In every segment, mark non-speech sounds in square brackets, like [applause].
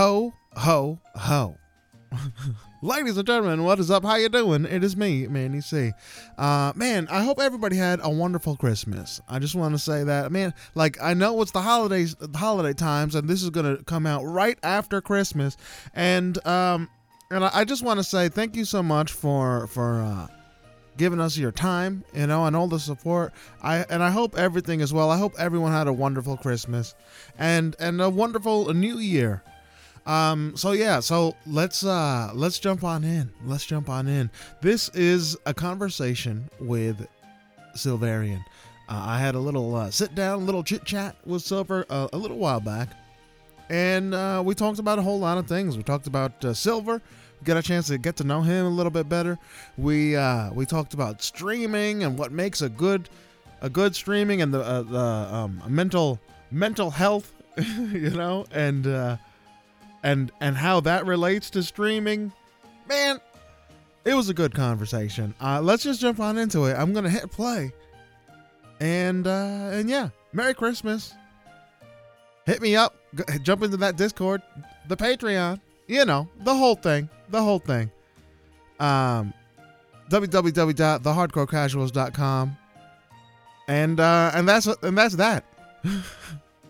Ho, ho, ho. [laughs] Ladies and gentlemen, what is up? How you doing? It is me, Manny C. Uh, man, I hope everybody had a wonderful Christmas. I just want to say that, man. Like I know it's the holidays, the holiday times, and this is gonna come out right after Christmas, and um, and I, I just want to say thank you so much for for uh, giving us your time, you know, and all the support. I and I hope everything is well. I hope everyone had a wonderful Christmas, and and a wonderful New Year. Um, so yeah, so let's uh let's jump on in. Let's jump on in. This is a conversation with Silverian. Uh, I had a little uh, sit down, little chit chat with Silver uh, a little while back, and uh, we talked about a whole lot of things. We talked about uh, Silver, got a chance to get to know him a little bit better. We uh, we talked about streaming and what makes a good a good streaming and the uh, the um, mental mental health, [laughs] you know, and uh, and and how that relates to streaming. Man, it was a good conversation. Uh, let's just jump on into it. I'm gonna hit play, and uh, and yeah, Merry Christmas. Hit me up. G- jump into that Discord, the Patreon. You know the whole thing. The whole thing. Um, www.thehardcorecasuals.com, and uh, and that's and that's that. [laughs]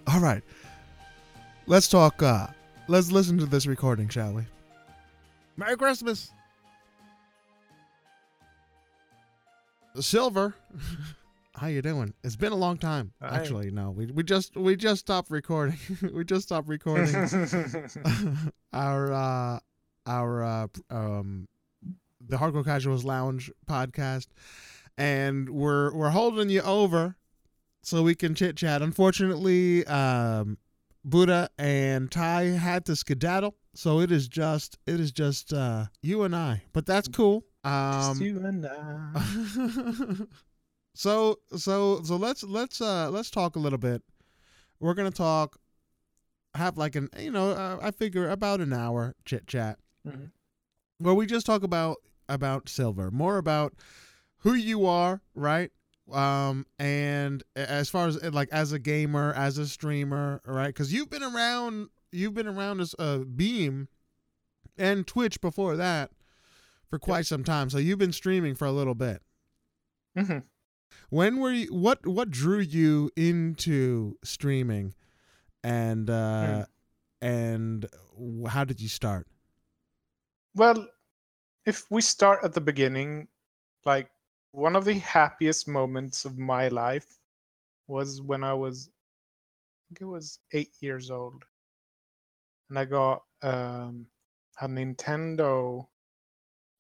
All right, let's talk. Uh, let's listen to this recording, shall we? Merry Christmas, Silver. [laughs] How you doing? It's been a long time. Hi. Actually, no, we we just we just stopped recording. [laughs] we just stopped recording [laughs] our uh our uh um the Hardcore Casuals Lounge podcast, and we're we're holding you over so we can chit chat. Unfortunately, um, Buddha and Ty had to skedaddle, so it is just it is just uh you and I. But that's cool. Um, Just you and I. [laughs] so so so let's let's uh let's talk a little bit. We're gonna talk, have like an you know uh, I figure about an hour chit chat Mhm. where we just talk about about silver, more about who you are, right? Um, and as far as uh, like as a gamer, as a streamer, right? Because you've been around, you've been around as a Beam and Twitch before that for quite some time. So you've been streaming for a little bit. Mhm. When were you? What what drew you into streaming, and uh, and how did you start? Well, if we start at the beginning, like one of the happiest moments of my life was when I was, I think it was eight years old, and I got um, a Nintendo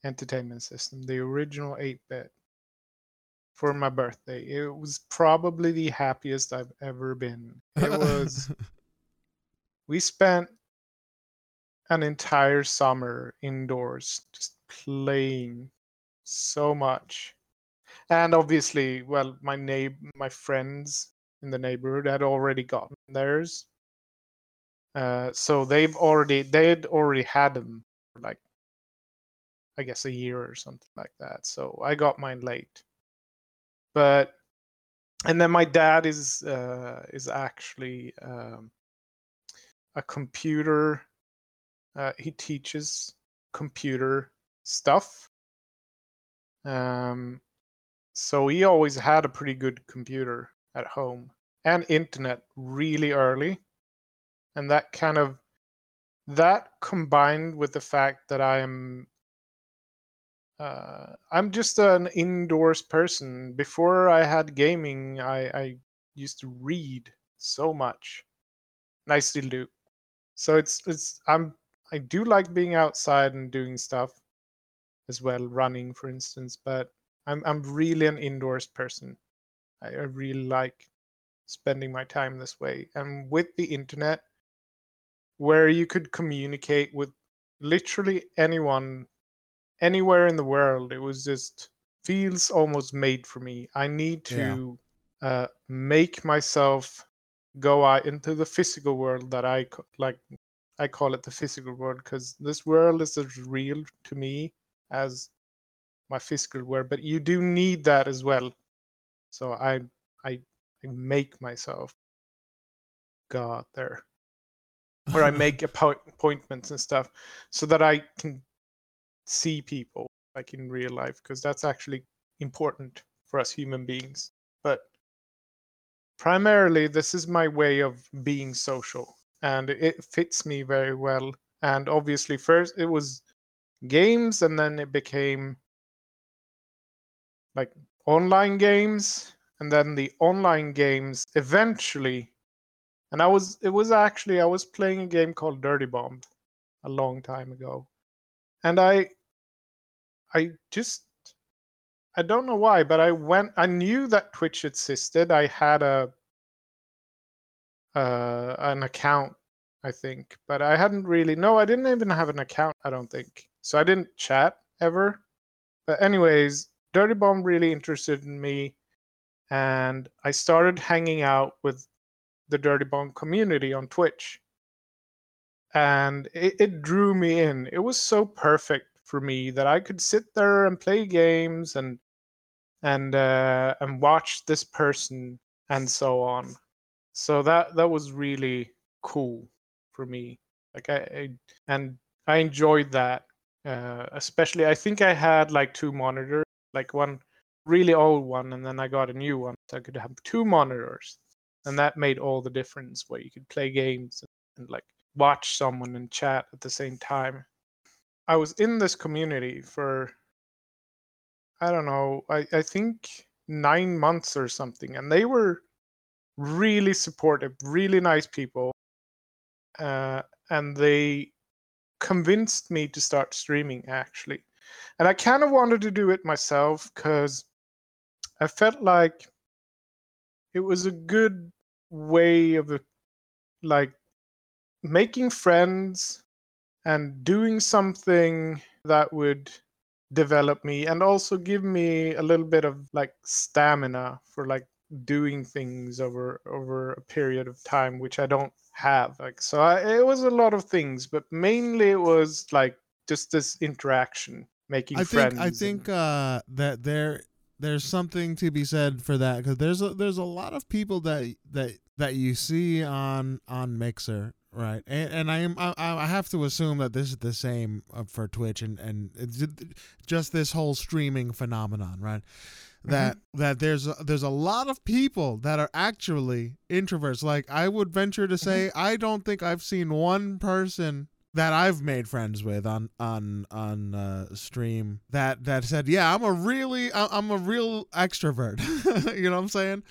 Entertainment System, the original 8-bit, for my birthday. It was probably the happiest I've ever been. It was. [laughs] we spent an entire summer indoors just playing so much and obviously well my neigh my friends in the neighborhood had already gotten theirs. Uh, so they've already they had already had them for like i guess a year or something like that. So i got mine late. But and then my dad is uh, is actually um, a computer uh, he teaches computer stuff. Um, so he always had a pretty good computer at home and internet really early. And that kind of that combined with the fact that i am uh, i'm just an indoors person. Before i had gaming i i used to read so much. And i still do. So it's it's i'm i do like being outside and doing stuff as well running for instance but i'm i'm really an indoors person. I, I really like spending my time this way. And with the internet where you could communicate with literally anyone anywhere in the world it was just feels almost made for me. I need Yeah. to uh, make myself go out into the physical world that i like i call it the physical world because this world is as real to me as my physical world but you do need that as well so i i, I make myself go out there where I make [laughs] appo- appointments and stuff so that I can see people like in real life because that's actually important for us human beings. But primarily, this is my way of being social and it fits me very well. And obviously, first it was games and then it became like online games and then the online games eventually. And i was it was actually i was playing a game called dirty bomb a long time ago. And i i just i don't know why but i went i knew that twitch existed. I had a uh an account i think but i hadn't really no i didn't even have an account i don't think. So i didn't chat ever. But anyways dirty bomb really interested in me and i started hanging out with the dirty bomb community on twitch. And it, it drew me in. It was so perfect for me that i could sit there and play games and and uh, and watch this person and so on. So that that was really cool for me. Like i, I and i enjoyed that uh, especially i think i had like two monitors like one really old one and then i got a new one so i could have two monitors. And that made all the difference where you could play games and, and like watch someone and chat at the same time. I was in this community for i don't know i, I think nine months or something and they were really supportive really nice people uh, and they convinced me to start streaming actually and i kind of wanted to do it myself because i felt like it was a good way of like making friends and doing something that would develop me and also give me a little bit of like stamina for like doing things over over a period of time which i don't have like so I, it was a lot of things but mainly it was like just this interaction making I friends think I think uh, that there there's something to be said for that because there's a, there's a lot of people that that that you see on on Mixer, right? And, and I am I, I have to assume that this is the same uh, for Twitch and and just this whole streaming phenomenon, right? That that there's a, there's a lot of people that are actually introverts. Like I would venture to say, I don't think I've seen one person that I've made friends with on on on uh, stream that that said, yeah, I'm a really I'm a real extrovert. [laughs] you know what I'm saying?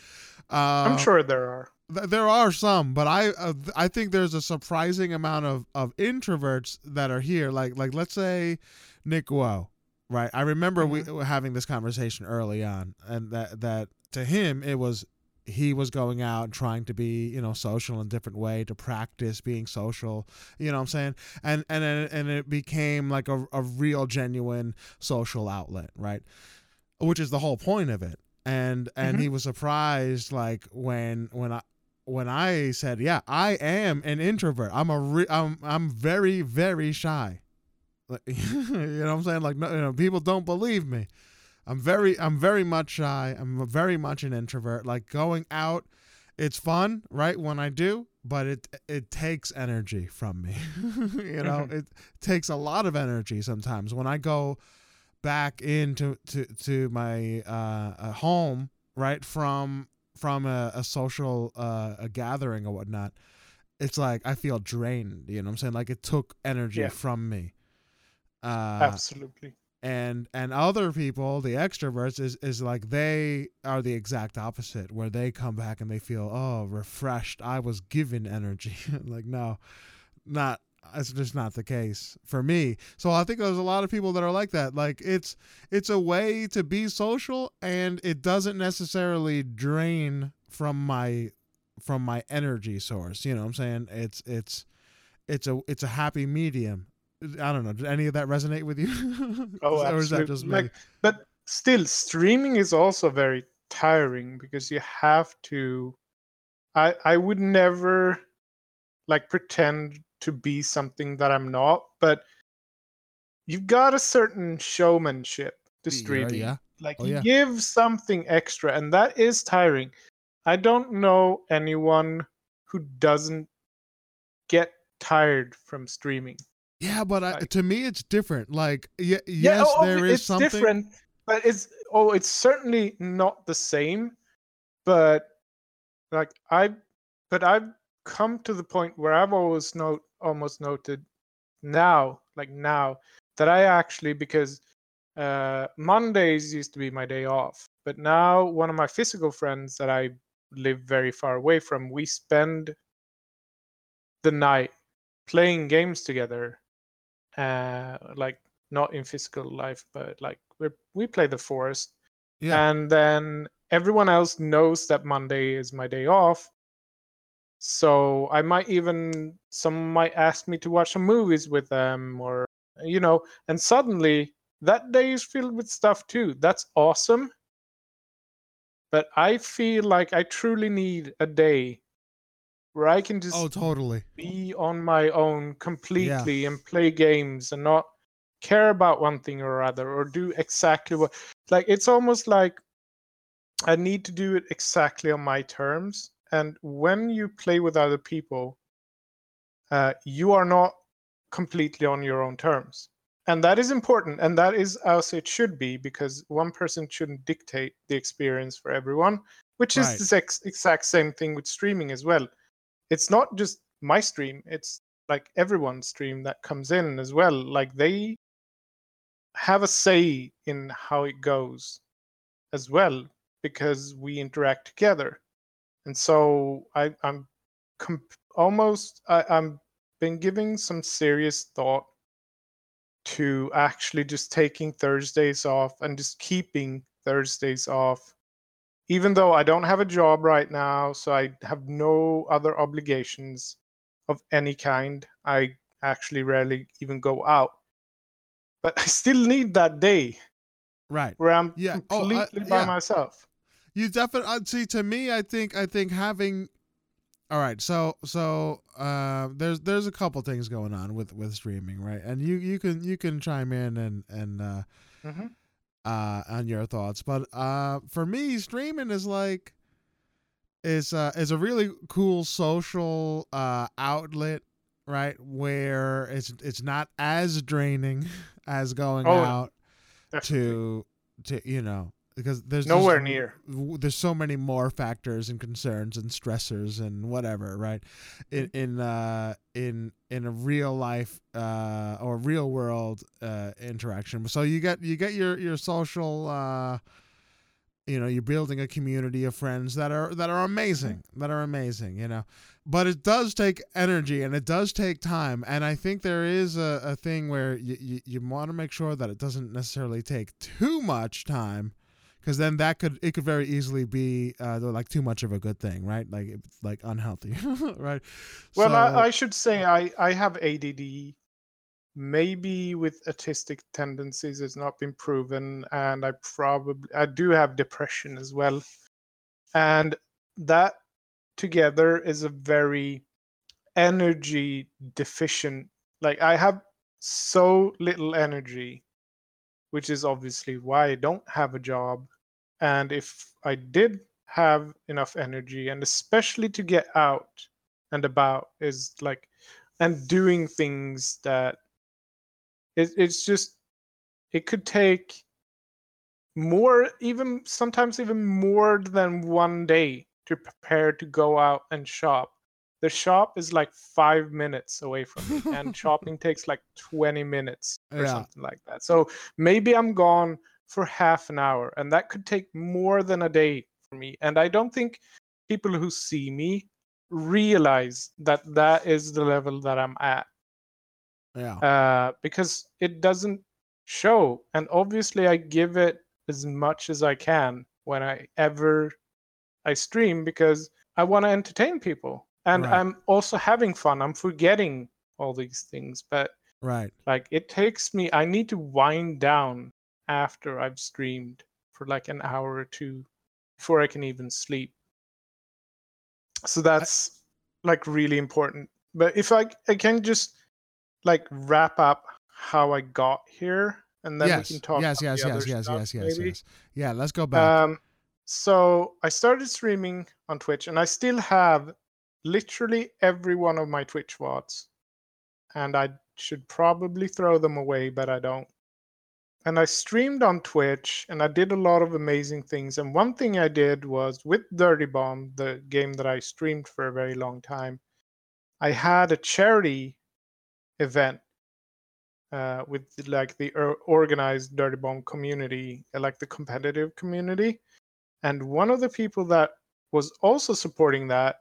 Uh, i'm sure there are th- there are some, but I uh, I think there's a surprising amount of of introverts that are here. Like like let's say Nick Woe, right? I remember we were having this conversation early on, and that that to him it was he was going out and trying to be you know social in a different way to practice being social you know what i'm saying? And and and it became like a, a real genuine social outlet right? Which is the whole point of it. And and mm-hmm. he was surprised like when when i when i said yeah i am an introvert. I'm a re- i'm i'm very very shy. Like, [laughs] you know what i'm saying? Like no, you know people don't believe me I'm very I'm very much shy. I'm very much an introvert. Like going out, it's fun, right? When I do, but it it takes energy from me. [laughs] you know, it takes a lot of energy sometimes when I go back into to to my uh, uh, home, right from from a, a social uh, a gathering or whatnot. It's like I feel drained. You know what I'm saying? Like it took energy Yeah. from me. Uh, absolutely and and other people the extroverts is is like they are the exact opposite where they come back and they feel oh refreshed. I was given energy. [laughs] Like no not it's just not the case for me. So i think there's a lot of people that are like that. Like it's it's a way to be social and it doesn't necessarily drain from my from my energy source you know what i'm saying? It's it's it's a it's a happy medium i don't know did any of that resonate with you [laughs] Oh, or is that absolutely. just me Like, but still, streaming is also very tiring because you have to. I I would never like pretend to be something that I'm not, but you've got a certain showmanship to Yeah, streaming. yeah. Like Oh, you yeah. give something extra, and that is tiring. I don't know anyone who doesn't get tired from streaming. Yeah, but I, Like- to me it's different. Like, yeah, Yeah, yes, oh, there is it's something. different, but it's oh, it's certainly not the same. But like I, but I've come to the point where I've always note almost noted now, like now, that I actually because uh, Mondays used to be my day off, but now one of my physical friends that I live very far away from, we spend the night playing games together, uh, like not in physical life, but like we we play the forest, Yeah, and then everyone else knows that Monday is my day off. So I might even some might ask me to watch some movies with them, or you know, and suddenly that day is filled with stuff too. That's awesome. But I feel like I truly need a day where I can just oh, totally. be on my own completely and play games and not care about one thing or other or do exactly what like it's almost like I need to do it exactly on my terms and when you play with other people uh, you are not completely on your own terms and that is important and that is as it should be because one person shouldn't dictate the experience for everyone which is Right. the ex- exact same thing with streaming as well it's not just my stream it's like everyone's stream that comes in as well like they have a say in how it goes as well because we interact together. And so I, i'm comp- almost I, i'm been giving some serious thought to actually just taking thursdays off and just keeping thursdays off even though I don't have a job right now, so I have no other obligations of any kind. I actually rarely even go out. But I still need that day Right. where I'm Yeah. Oh, I- completely by yeah. myself. You definitely see. To me, I think I think having. All right, so so uh, there's there's a couple things going on with with streaming, right? And you you can you can chime in and and uh, hmm uh, on your thoughts. But uh, for me, streaming is like is uh, is a really cool social uh, outlet, right? Where it's it's not as draining [laughs] as going Oh, out Definitely. to to you know because there's just- Nowhere near. there's so many more factors and concerns and stressors and whatever right? In in uh in in a real life uh or real world uh interaction. So you get you get your your social uh you know you're building a community of friends that are that are amazing that are amazing you know? But it does take energy and it does take time. And i think there is a, a thing where you, you, you want to make sure that it doesn't necessarily take too much time because then that could it could very easily be uh, like too much of a good thing right like like unhealthy [laughs] right Well, So- I, I should say I, I have ADD. Maybe with autistic tendencies, it's not been proven, and I probably I do have depression as well, and that together is a very energy deficient. Like I have so little energy, which is obviously why I don't have a job. And if I did have enough energy, and especially to get out and about, is like, and doing things that it, it's just, it could take more, even sometimes even more than one day to prepare to go out and shop. The shop is like five minutes away from me, and [laughs] shopping takes like 20 minutes or Yeah. something like that. So maybe I'm gone for half an hour, and that could take more than a day for me. And I don't think people who see me realize that that is the level that I'm at yeah uh, because it doesn't show. And obviously, I give it as much as I can when I ever I stream because I want to entertain people, and Right. I'm also having fun. I'm forgetting all these things, but right like it takes me. I need to wind down after I've streamed for like an hour or two before I can even sleep. So that's like really important. But if I I can just like wrap up how I got here, and then yes we can talk. yes yes yes yes stuff, yes yes maybe. yes yeah let's go back Um, so I started streaming on Twitch, and I still have literally every one of my Twitch VODs and I should probably throw them away, but I don't. And I streamed on Twitch and I did a lot of amazing things. And one thing I did was with Dirty Bomb, the game that I streamed for a very long time, I had a charity event uh, with like the organized Dirty Bomb community, like the competitive community. And one of the people that was also supporting that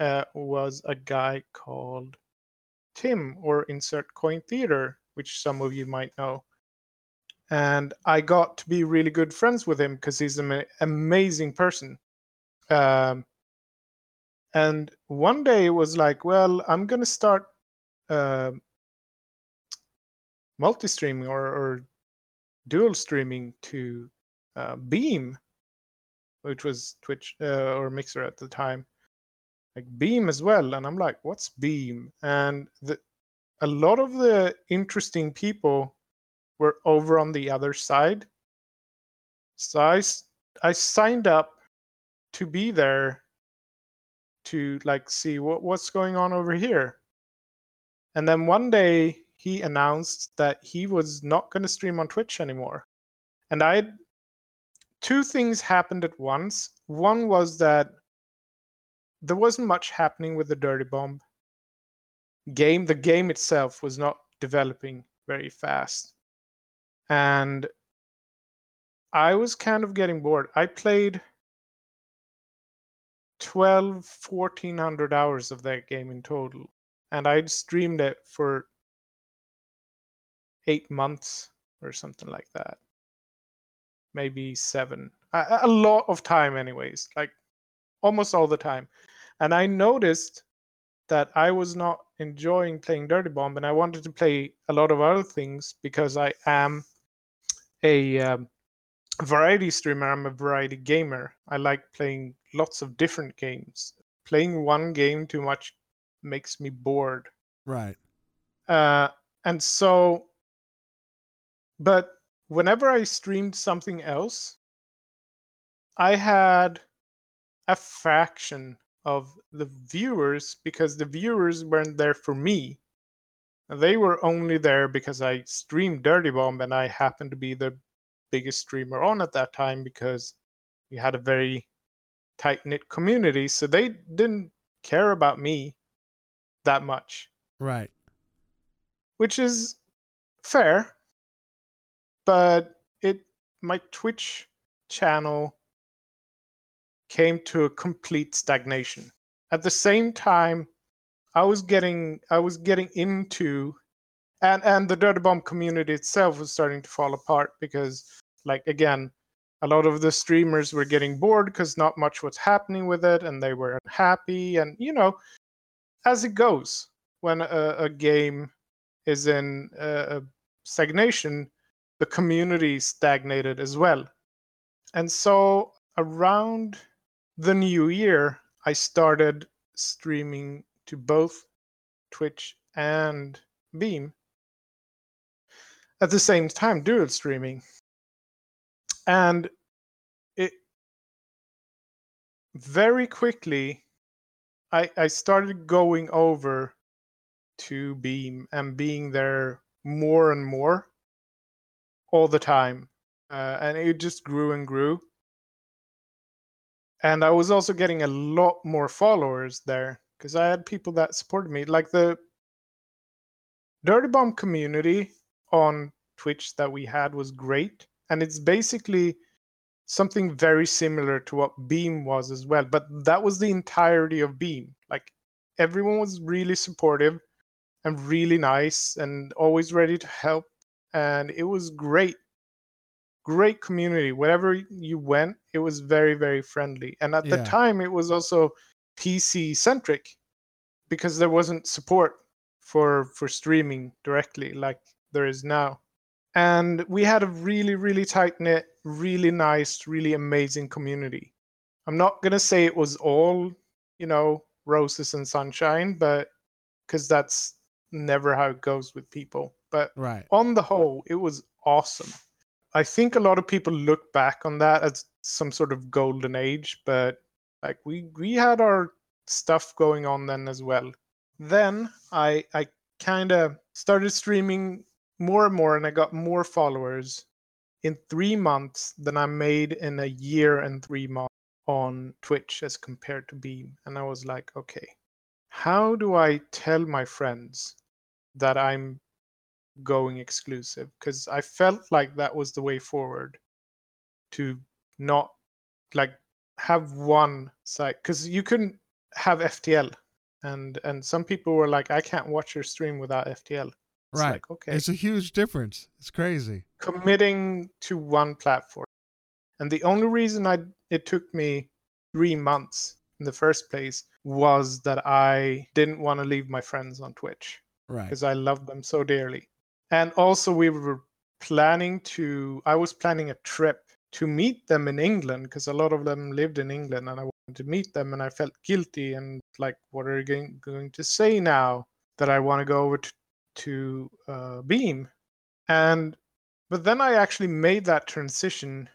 uh, was a guy called Tim or Insert Coin Theater, which some of you might know. And I got to be really good friends with him because he's an amazing person. Um, and one day it was like, well, I'm to start uh, multi streaming or, or, dual streaming to uh, Beam, which was Twitch uh, or Mixer at the time like Beam as well. And I'm like, what's Beam? And the, a lot of the interesting people were over on the other side. So I, I signed up to be there to like see what, what's going on over here. And then one day he announced that he was not going to stream on Twitch anymore. And I two things happened at once. One was that there wasn't much happening with the Dirty Bomb game. The game itself was not developing very fast. And I was kind of getting bored. I played 12, 1400 hours of that game in total. And I'd streamed it for eight months or something like that. Maybe seven. A, a lot of time, anyways. Like almost all the time. And I noticed that I was not enjoying playing Dirty Bomb and I wanted to play a lot of other things because I am a um, variety streamer, I'm a variety gamer. I like playing lots of different games. Playing one game too much makes me bored. Right. Uh, and so, but whenever I streamed something else, I had a fraction of the viewers because the viewers weren't there for me. They were only there because I streamed Dirty Bomb and I happened to be the biggest streamer on at that time because we had a very tight knit community. So they didn't care about me that much. Right. Which is fair. But it my Twitch channel came to a complete stagnation. At the same time, I was getting I was getting into and and the Dirty Bomb community itself was starting to fall apart because like again, a lot of the streamers were getting bored because not much was happening with it and they were unhappy. And you know as it goes when a, a game is in a stagnation the community stagnated as well. And so around the new year, I started streaming to both Twitch and Beam at the same time, dual streaming. And it very quickly, I, I started going over to Beam and being there more and more all the time. Uh, and it just grew and grew and I was also getting a lot more followers there because I had people that supported me. Like the Dirty Bomb community on Twitch that we had was great, and it's basically something very similar to what Beam was as well. But that was the entirety of Beam. Like everyone was really supportive and really nice and always ready to help, and it was great great community. Wherever you went, it was very, very friendly. And at yeah. the time, it was also PC centric because there wasn't support for for streaming directly like there is now. And we had a really, really tight knit, really nice, really amazing community. I'm not gonna say it was all, you know, roses and sunshine, but because that's never how it goes with people. But right. on the whole, it was awesome. I think a lot of people look back on that as some sort of golden age, but like we we had our stuff going on then as well. Then I I kind of started streaming more and more, and I got more followers in three months than I made in a year and three months on Twitch as compared to Beam. And I was like, okay, how do I tell my friends that I'm going exclusive? Because I felt like that was the way forward to not like have one site because you couldn't have FTL and and some people were like I can't watch your stream without FTL. It's right. Like, okay. It's a huge difference. It's crazy. Committing to one platform. And the only reason I it took me 3 months in the first place was that I didn't want to leave my friends on Twitch. Right. Because I love them so dearly. And also we were planning to I was planning a trip to meet them in England because a lot of them lived in England and I wanted to meet them and I felt guilty and like what are you going, to say now that I want to go over to, to uh, Beam? And but then I actually made that transition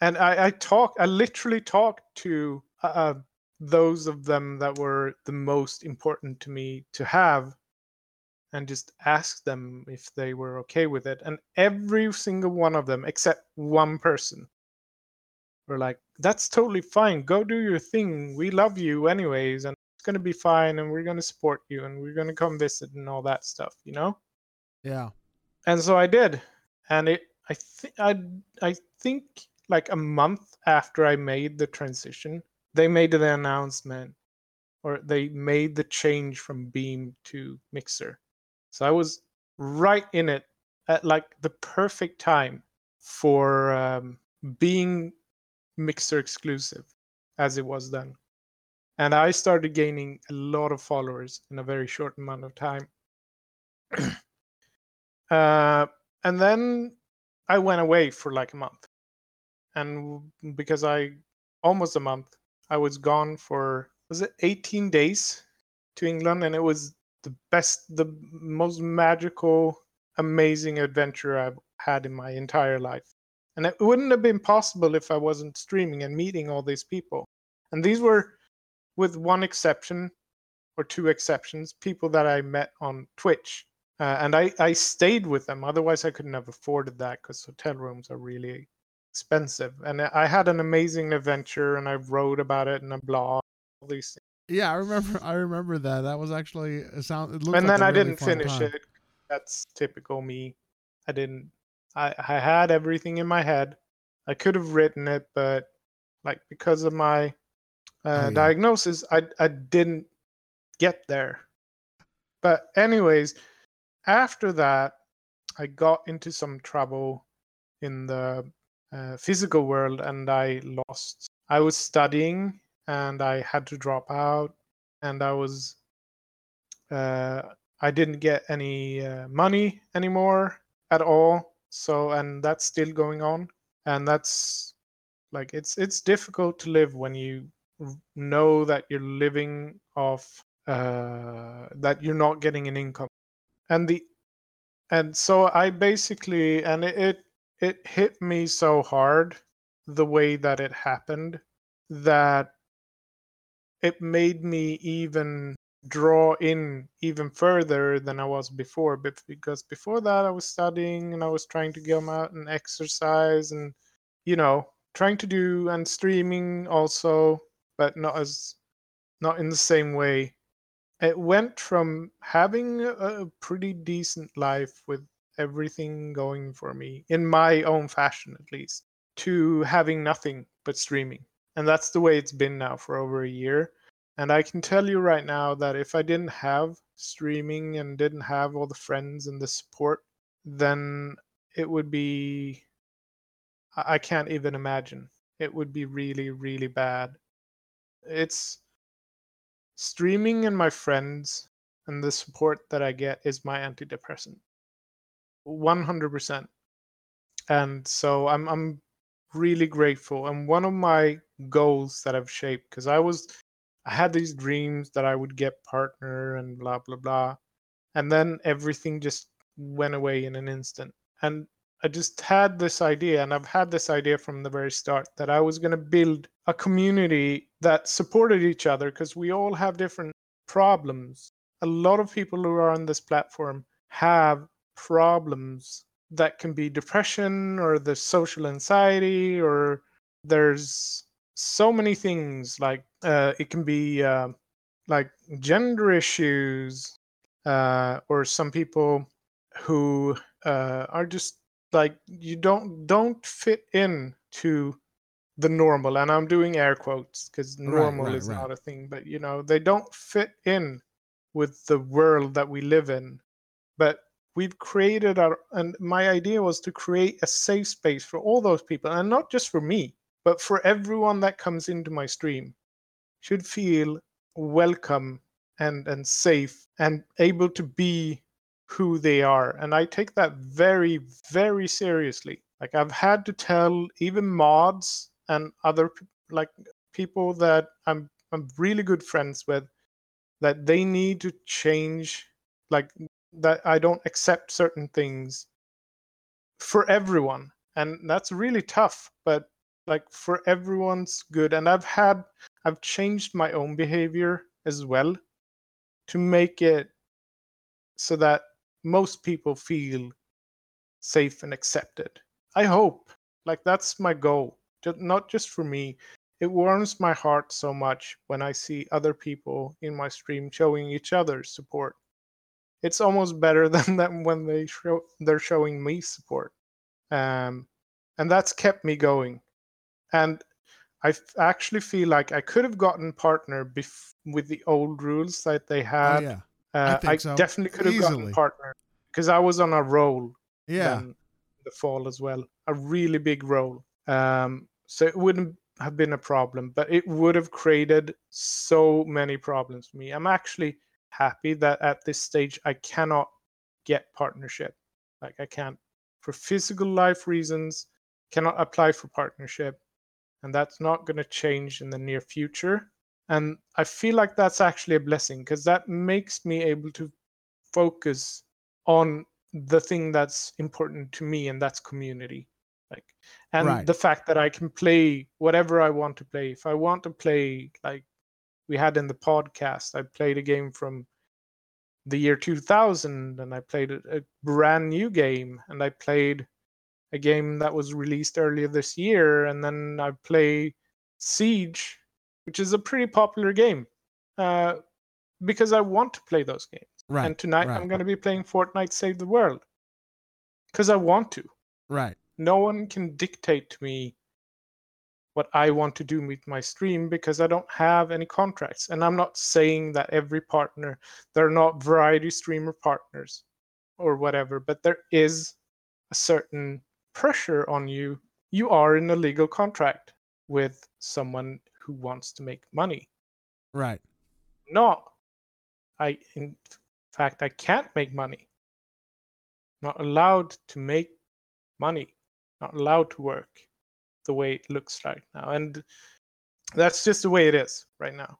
and I, I talked I literally talked to uh, uh, those of them that were the most important to me to have and just asked them if they were okay with it. And every single one of them except one person we're like, that's totally fine. Go do your thing. We love you anyways, and it's gonna be fine, and we're gonna support you, and we're gonna come visit and all that stuff, you know? Yeah. And so I did, and it. I think I. I think like a month after I made the transition, they made the announcement, or they made the change from Beam to Mixer. So I was right in it at like the perfect time for um, being Mixer exclusive as it was then. And I started gaining a lot of followers in a very short amount of time. [clears throat] uh, and then I went away for like a month. And because I almost a month, I was gone for was it 18 days to England and it was the best the most magical amazing adventure I've had in my entire life. And it wouldn't have been possible if I wasn't streaming and meeting all these people. And these were, with one exception or two exceptions, people that I met on Twitch. Uh, and I, I stayed with them. Otherwise, I couldn't have afforded that because hotel rooms are really expensive. And I had an amazing adventure and I wrote about it in a blog, all these things. Yeah, I remember. I remember that. That was actually a sound. It looked and like then I really didn't finish time. it. That's typical me. I didn't I, I had everything in my head. I could have written it, but like because of my uh, oh, yeah. diagnosis, I I didn't get there. But anyways, after that, I got into some trouble in the uh, physical world, and I lost. I was studying, and I had to drop out, and I was. Uh, I didn't get any uh, money anymore at all so and that's still going on. And that's like it's it's difficult to live when you know that you're living off uh, that you're not getting an income. And the and so i basically and it, it it hit me so hard the way that it happened that it made me even draw in even further than I was before. But because before that, I was studying and I was trying to get out and exercise and, you know, trying to do and streaming also, but not as, not in the same way. It went from having a pretty decent life with everything going for me, in my own fashion at least, to having nothing but streaming. And that's the way it's been now for over a year and I can tell you right now that if I didn't have streaming and didn't have all the friends and the support, then it would be. I can't even imagine. It would be really, really bad. It's streaming and my friends and the support that I get is my antidepressant. 100%. And so I'm I'm really grateful. And one of my goals that I've shaped because I was I had these dreams that I would get partner and blah blah blah, and then everything just went away in an instant. And I just had this idea, and I've had this idea from the very start that I was going to build a community that supported each other because we all have different problems a lot of people who are on this platform have problems that can be depression or the social anxiety or there's so many things like uh, it can be uh, like gender issues uh, or some people who uh, are just like you don't don't fit in to the normal and i'm doing air quotes because normal right, is right. not a thing but you know they don't fit in with the world that we live in but we've created our and my idea was to create a safe space for all those people and not just for me but for everyone that comes into my stream should feel welcome and and safe and able to be who they are. And i take that very very seriously. Like i've had to tell even mods and other like people that i'm i'm really good friends with that they need to change like that i don't accept certain things for everyone. And that's really tough but like for everyone's good and i've had i've changed my own behavior as well to make it so that most people feel safe and accepted. I hope like that's my goal. Ju- not just for me. It warms my heart so much when i see other people in my stream showing each other support. It's almost better [laughs] than when they show they're showing me support. Um, and that's kept me going and i f- actually feel like i could have gotten partner bef- with the old rules that they Oh had yeah. uh, think I so. definitely could have Easily. gotten partner because i was on a roll Yeah. the fall as well. A really big roll. Um, so it wouldn't have been a problem, but it would have created so many problems for me. I'm actually happy that at this stage I cannot get partnership. Like I can't, for physical life reasons, cannot apply for partnership, and that's not going to change in the near future. And I feel like that's actually a blessing because that makes me able to focus on the thing that's important to me and that's community like and Right. the fact that i can play whatever i want to play if i want to play like we had in the podcast i played a game from the year 2000 and i played a, a brand new game and i played a game that was released earlier this year and then i play siege which is a pretty popular game uh, because i want to play those games Right. and tonight right. I'm going to be playing Fortnite Save the World because I want to. Right. No one can dictate to me what I want to do with my stream because I don't have any contracts. And I'm not saying that every partner, they're not variety streamer partners or whatever, but there is a certain pressure on you. You are in a legal contract with someone who wants to make money. Right. not i in fact i can't make money not allowed to make money not allowed to work the way it looks right now and that's just the way it is right now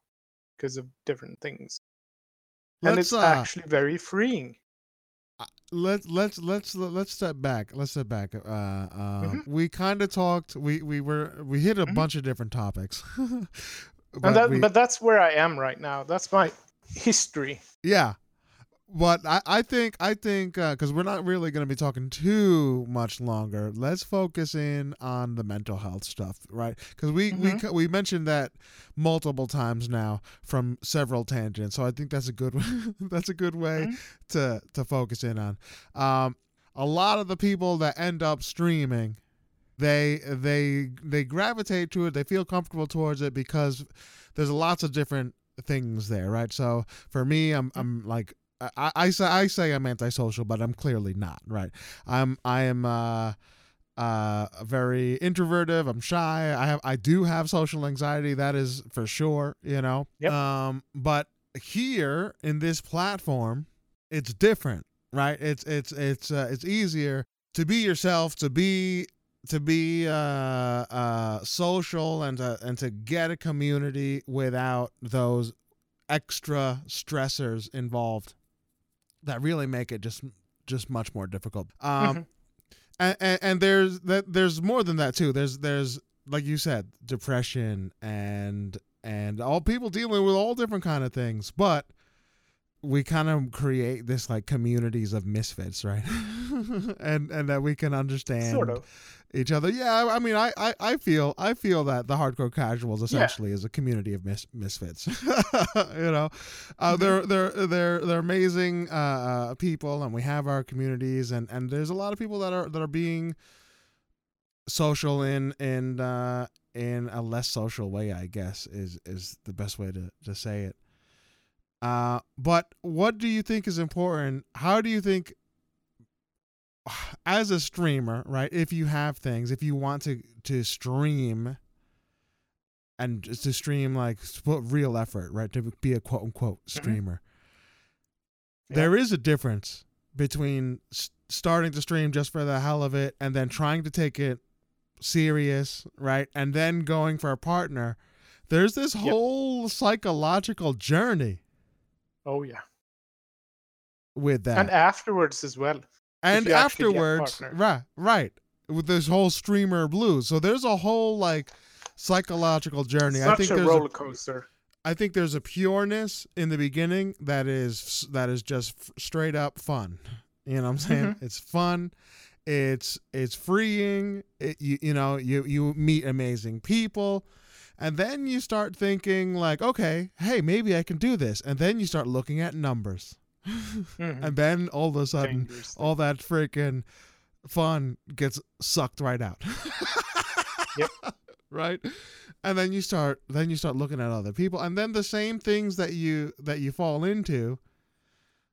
because of different things and Let's it's uh, actually very freeing let's let's let's let's step back. Let's step back. Uh, uh, Mhm. we kind of talked. We we were we hit a Mhm. bunch of different topics. [laughs] and but that we- but that's where i am right now that's my history yeah, but I I think I think because we're not really going to be talking too much longer. Let's focus in on the mental health stuff, right? Because we we Mhm. we we mentioned that multiple times now from several tangents. So I think that's a good [laughs] that's a good way Mhm. to to focus in on. Um, a lot of the people that end up streaming, they they they gravitate to it. They feel comfortable towards it because there's lots of different things there, right? So for me, I'm I'm like I, I say I say I'm antisocial, but I'm clearly not, right? I'm I am uh uh very introverted. I'm shy. I have I do have social anxiety. That is for sure. You know. Yep. Um, but here in this platform, it's different, right? It's it's it's uh, it's easier to be yourself, to be to be uh, uh, social and to and to get a community without those extra stressors involved that really make it just just much more difficult. Um, Mhm. and, and and there's that there's more than that too. There's there's like you said, depression and and all people dealing with all different kind of things. But we kind of create this like communities of misfits, right? [laughs] and and that we can understand Sort of. Each other. Yeah, I mean, I, I, I feel I feel that the hardcore casuals essentially is a community of mis- misfits. [laughs] you know, uh, Mhm. they're they're they're they're amazing uh, uh, people, and we have our communities, and and there's a lot of people that are that are being social in in uh, in a less social way. I guess is is the best way to to say it. Uh, but what do you think is important? How do you think as a streamer, right? If you have things, if you want to to stream and just to stream like put real effort, right? To be a quote unquote mm-hmm. streamer. Yeah. There is a difference between s- starting to stream just for the hell of it and then trying to take it serious, right? And then going for a partner. There's this Yep. whole psychological journey Oh yeah. with that. And afterwards as well. And you actually get a afterwards right right with this whole streamer blues. So there's a whole like psychological journey. I Such think a there's roller coaster. i think there's a pureness in the beginning that is that is just f- straight up fun. You know what i'm saying? Mm-hmm. it's fun. It's it's freeing. It, you you know you you meet amazing people. And then you start thinking like okay hey maybe i can do this. And then you start looking at numbers Mhm. and then all of a sudden all that freaking fun gets sucked right out. [laughs] Yep. [laughs] Right? And then you start then you start looking at other people and then the same things that you that you fall into,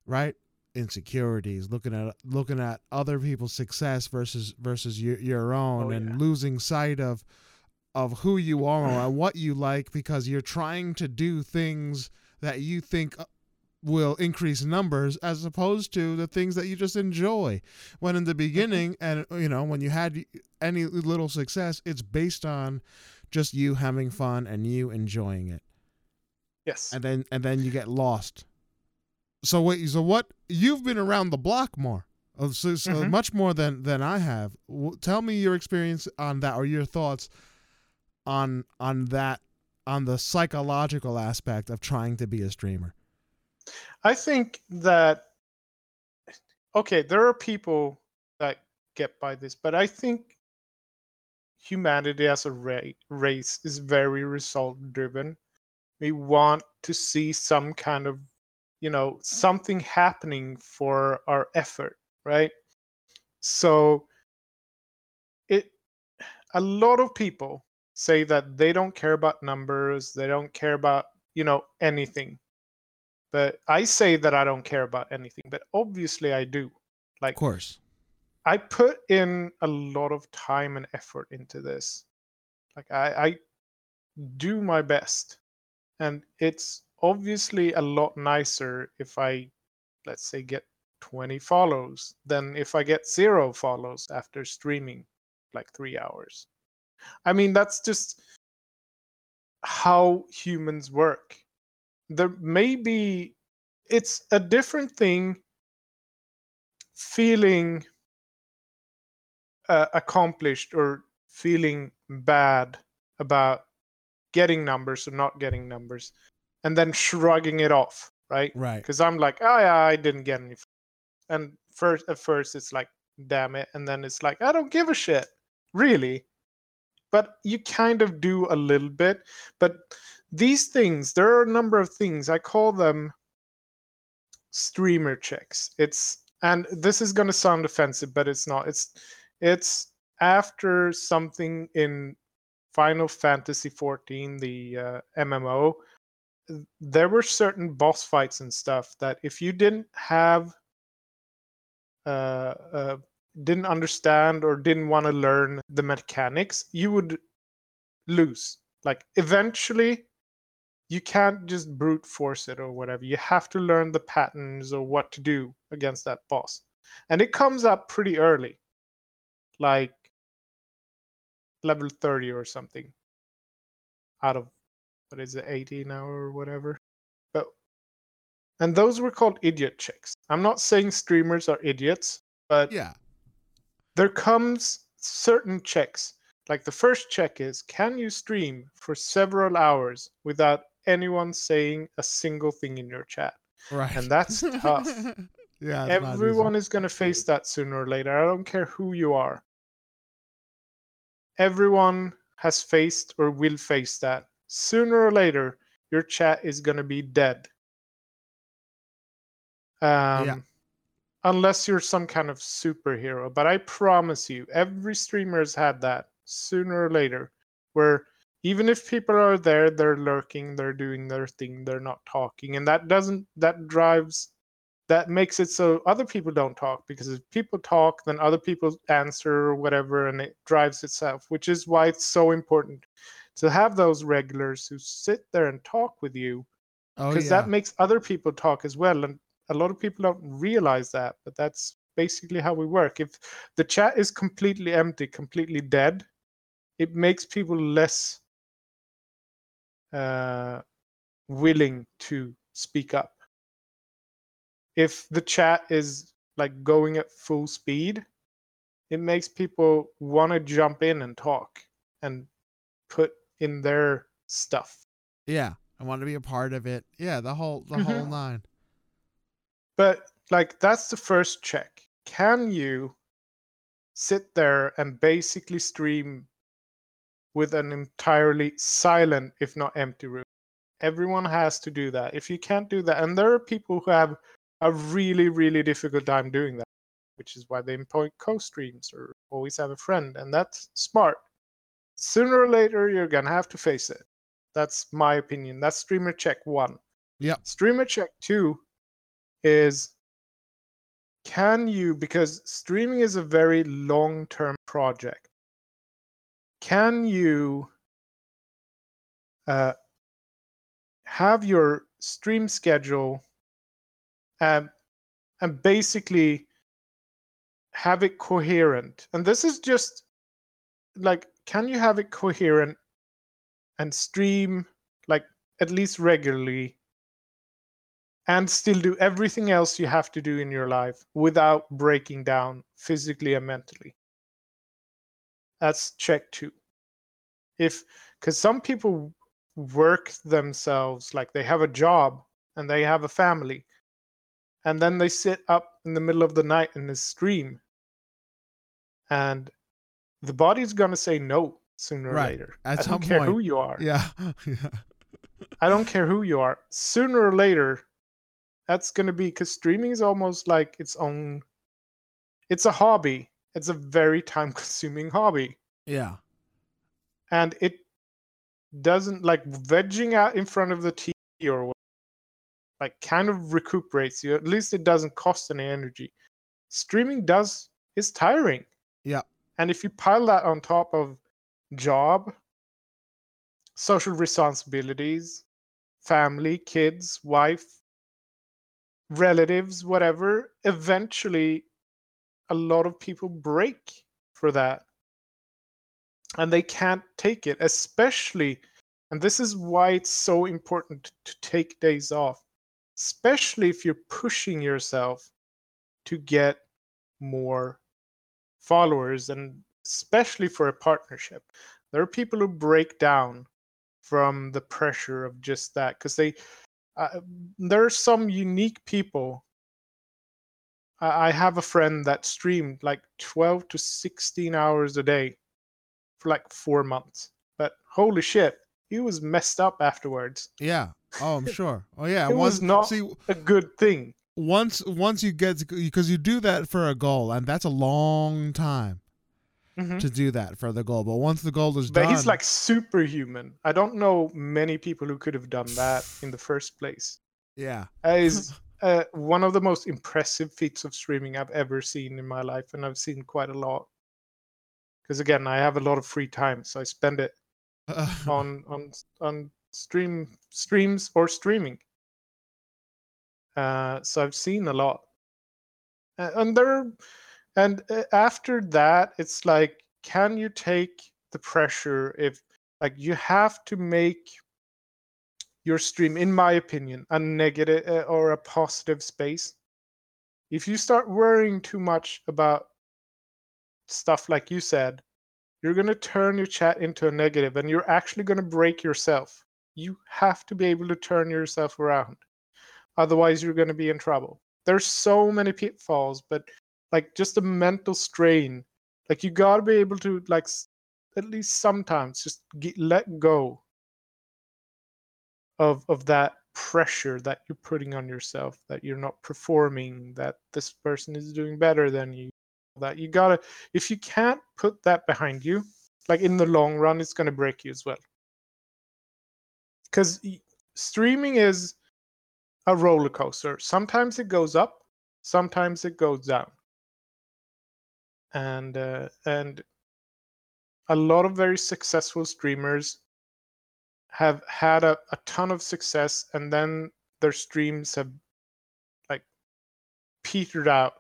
right? Insecurities, looking at looking at other people's success versus versus your your own Oh, and yeah. losing sight of of who you are and [clears throat] what you like because you're trying to do things that you think will increase numbers as opposed to the things that you just enjoy. When in the beginning and you know when you had any little success it's based on just you having fun and you enjoying it. Yes. and then and then you get lost. So what so what you've been around the block more uh, so, so Mhm. much more than than i have. Tell me your experience on that or your thoughts on on that on the psychological aspect of trying to be a streamer I think that okay, there are people that get by this, but I think humanity as a ra- race is very result driven. We want to see some kind of, you know, something happening for our effort, right? So it a lot of people say that they don't care about numbers, they don't care about, you know, anything but I say that I don't care about anything, but obviously I do. Like of course I put in a lot of time and effort into this. Like I, I do my best. And it's obviously a lot nicer if I let's say get 20 follows than if I get zero follows after streaming like 3 hours. I mean that's just how humans work there may be it's a different thing feeling uh, accomplished or feeling bad about getting numbers or not getting numbers and then shrugging it off right? Right. Because i'm like oh yeah i didn't get any and first at first it's like damn it and then it's like i don't give a shit. Really? But you kind of do a little bit but these things there are a number of things i call them streamer checks it's and this is going to sound offensive but it's not. It's it's after something in final fantasy 14 the uh, mmo there were certain boss fights and stuff that if you didn't have uh, uh didn't understand or didn't want to learn the mechanics you would lose. Like eventually you can't just brute force it or whatever. You have to learn the patterns or what to do against that boss. And it comes up pretty early, like level 30 or something, out of what is it, 80 now or whatever. But and those were called idiot checks. I'm not saying streamers are idiots, but yeah there comes certain checks. Like the first check is can you stream for several hours without anyone saying a single thing in your chat? Right. And that's tough. [laughs] yeah. it's not easy. Everyone is going to face that sooner or later. I don't care who you are. Everyone has faced or will face that. Sooner or later, your chat is going to be dead. Um, Unless you're some kind of superhero. But I promise you, every streamer has had that sooner or later, where even if people are there, they're lurking, they're doing their thing, they're not talking. And that doesn't, that drives that makes it so other people don't talk because if people talk then other people answer or whatever and it drives itself which is why it's so important to have those regulars who sit there and talk with you oh, because yeah. that makes other people talk as well and a lot of people don't realize that but that's basically how we work if the chat is completely empty completely dead it makes people less uh, willing to speak up if the chat is like going at full speed, it makes people want to jump in and talk and put in their stuff. yeah. I want to be a part of it. Yeah. The whole the whole Mhm. nine. But like that's the first check. Can you sit there and basically stream with an entirely silent, if not empty room? Everyone has to do that. If you can't do that, and there are people who have a really, really difficult time doing that, which is why they employ co-streams or always have a friend, and that's smart. Sooner or later, you're gonna have to face it. That's my opinion. That's streamer check one. Yeah. Streamer check two is can you because streaming is a very long-term project. Can you uh, have your stream schedule and basically have it coherent. And this is just like, can you have it coherent and stream like at least regularly and still do everything else you have to do in your life without breaking down physically and mentally? That's check two. If, because some people work themselves like they have a job and they have a family and then they sit up in the middle of the night in the stream and the body's going to say no sooner or Right. later At i some don't care who you are Yeah. [laughs] yeah. i don't care who you are sooner or later that's going to be because streaming is almost like its own it's a hobby it's a very time consuming hobby Yeah. and it doesn't like vegging out in front of the TV or what, like kind of recuperates you. At least it doesn't cost any energy. Streaming does is tiring. Yeah. And if you pile that on top of job, social responsibilities, family, kids, wife, relatives, whatever, eventually a lot of people break for that. And they can't take it especially and this is why it's so important to take days off especially if you're pushing yourself to get more followers and especially for a partnership. There are people who break down from the pressure of just that because they uh, there are some unique people I I have a friend that streamed like 12 to 16 hours a day for like four months. But holy shit, he was messed up afterwards. Yeah. Oh, I'm [laughs] sure. Oh, yeah. It once, was not see a good thing. once once you get because you do that for a goal, and that's a long time Mhm. to do that for the goal. But once the goal is But done, he's like superhuman. I don't know many people who could have done that in the first place. yeah, That is [laughs] uh, one of the most impressive feats of streaming I've ever seen in my life, and I've seen quite a lot. Because again, I have a lot of free time, so I spend it [laughs] on on on stream streams or streaming. Uh, so I've seen a lot, and there, and uh, after that, it's like, can you take the pressure if, like, you have to make your stream, in my opinion, a negative uh, or a positive space. If you start worrying too much about stuff like you said, you're going to turn your chat into a negative and you're actually going to break yourself. You have to be able to turn yourself around. Otherwise, you're going to be in trouble. There's so many pitfalls, but like just the mental strain. Like you got to be able to like at least sometimes just get, let go of of that pressure that you're putting on yourself that you're not performing that this person is doing better than you that you gotta if you can't put that behind you like in the long run it's gonna break you as well. Because streaming is a roller coaster. Sometimes it goes up sometimes it goes down. And uh, and a lot of very successful streamers have had a, a ton of success and then their streams have like petered out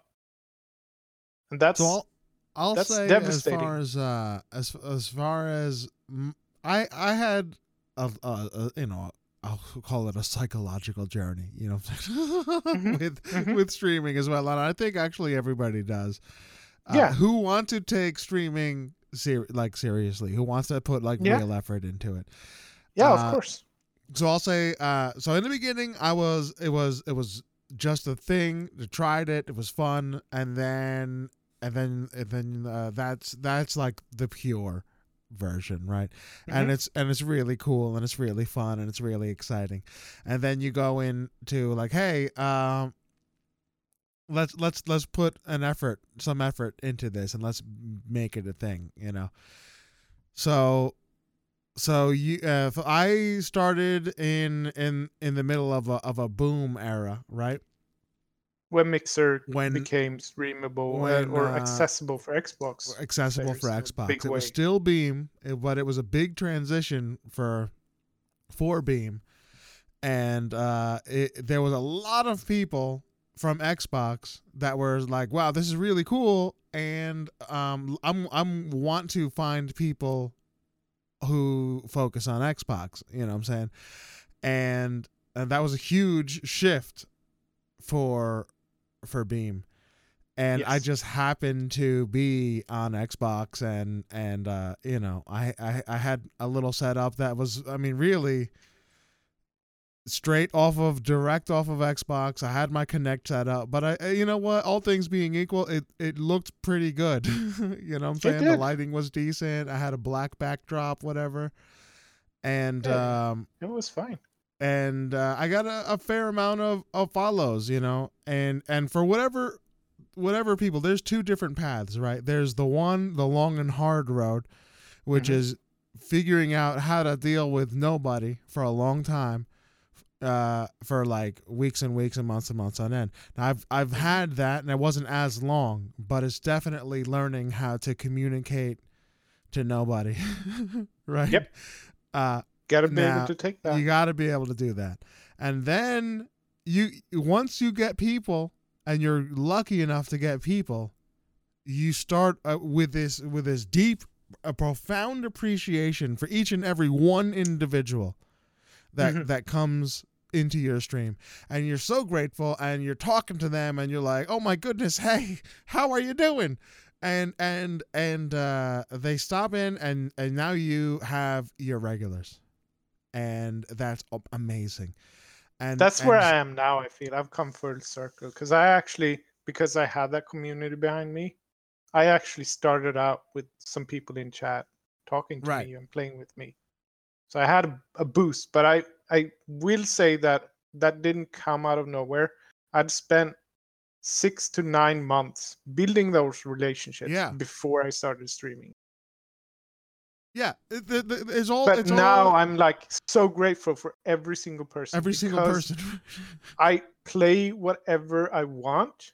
and that's So I'll, I'll that's say devastating. as far as uh as as far as I I had a, a, a you know I'll call it a psychological journey, you know, [laughs] Mhm, with mhm. with streaming as well, and I think actually everybody does. Uh, Yeah. who want to take streaming ser- like seriously? Who wants to put like Yeah. real effort into it? Yeah uh, of course. so I'll say uh so in the beginning I was it was it was just a thing I tried it it was fun and then and then and then uh, that's that's like the pure version right? And Mhm. it's and it's really cool and it's really fun and it's really exciting. And then you go into like hey um let's let's let's put an effort some effort into this and let's make it a thing you know? So so you uh, i started in in in the middle of a of a boom era right? When mixer when- became streamable uh, when, or uh, accessible for xbox accessible for players in a xbox. it was still beam but it was a big transition for for beam. And uh it, there was a lot of people from xbox that were like wow this is really cool and um i'm i'm want to find people who focus on xbox you know what i'm saying? And and that was a huge shift for for beam. And I just happened to be on Xbox and and uh, you know I, I I had a little setup that was I mean really straight off of direct off of Xbox. I had my Kinect set up, but I you know what all things being equal, it it looked pretty good. [laughs] you know what I'm saying? The lighting was decent. I had a black backdrop, whatever, and Yeah. um it was fine and uh, I got a, a fair amount of, of follows, you know, and and for whatever whatever people, there's two different paths, right? There's the one, the long and hard road, which Mhm. is figuring out how to deal with nobody for a long time, uh, for like weeks and weeks and months and months on end. Now I've I've had that, and it wasn't as long, but it's definitely learning how to communicate to nobody, [laughs] right? Yep. Uh, gotta be Now, able to take that you got to be able to do that. And then you once you get people and you're lucky enough to get people, you start uh, with this with this deep a profound appreciation for each and every one individual that Mhm. that comes into your stream and you're so grateful and you're talking to them and you're like oh my goodness [laughs] hey how are you doing? And and and uh they stop in and and now you have your regulars. And that's amazing. And that's where i am now i feel. I've come full circle because i actually because i had that community behind me i actually started out with some people in chat talking to Right. me and playing with me so i had a, boost but i i will say that that didn't come out of nowhere i'd spent six to nine months building those relationships Yeah. before i started streaming yeah it, it- it's all but it's now all, i'm like so grateful for every single person every single person [laughs] I play whatever I want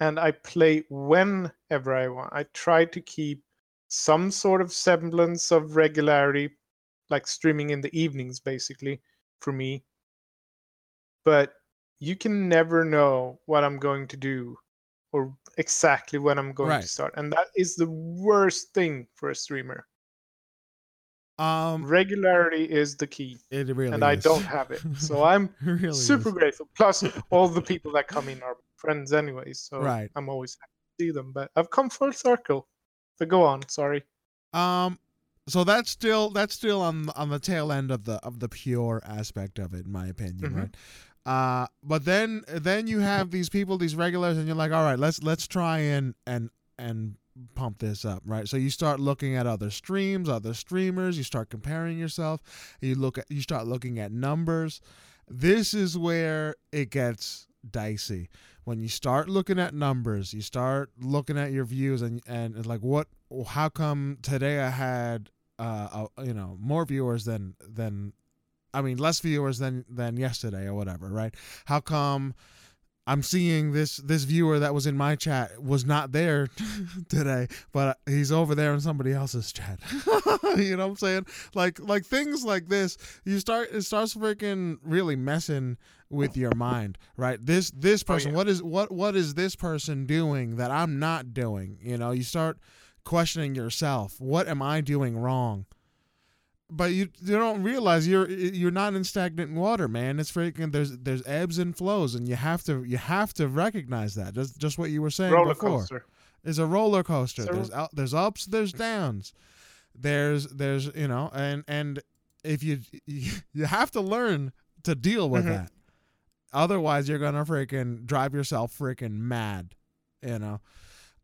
and I play whenever I want. I try to keep some sort of semblance of regularity, like streaming in the evenings, basically, for me. But you can never know what I'm going to do or exactly when I'm going Right. to start. And that is the worst thing for a streamer. um Regularity is the key. it really and I don't have it. So [laughs] I'm really super is. grateful. Plus, [laughs] all the people that come in are friends anyway, so Right. I'm always happy to see them. But I've come full circle. So go on. Sorry. Um, so that's still that's still on on the tail end of the of the pure aspect of it, in my opinion, Mhm. right? Uh, but then then you have these people, these regulars, and you're like, all right, let's let's try and and and pump this up, right? So you start looking at other streams, other streamers, you start comparing yourself, you look at you start looking at numbers. This is where it gets dicey. When you start looking at numbers, you start looking at your views and and it's like what how come today I had uh, uh you know more viewers than than I mean less viewers than than yesterday or whatever, right? How come I'm seeing this this viewer that was in my chat was not there [laughs] today, but he's over there in somebody else's chat. [laughs] you know what I'm saying? Like like things like this, you start it starts freaking really messing with your mind, right? This this person, oh, yeah. what is what what is this person doing that I'm not doing? You know, you start questioning yourself. What am I doing wrong? but you you don't realize you're you're not in stagnant water, man. It's freaking there's there's ebbs and flows, and you have to you have to recognize that. Just just what you were saying roller before. Coaster. Is a roller coaster. there's there's ups, there's downs. There's there's you know, and and if you [laughs] you have to learn to deal with mm-hmm. that. Otherwise, you're gonna freaking drive yourself freaking mad, you know.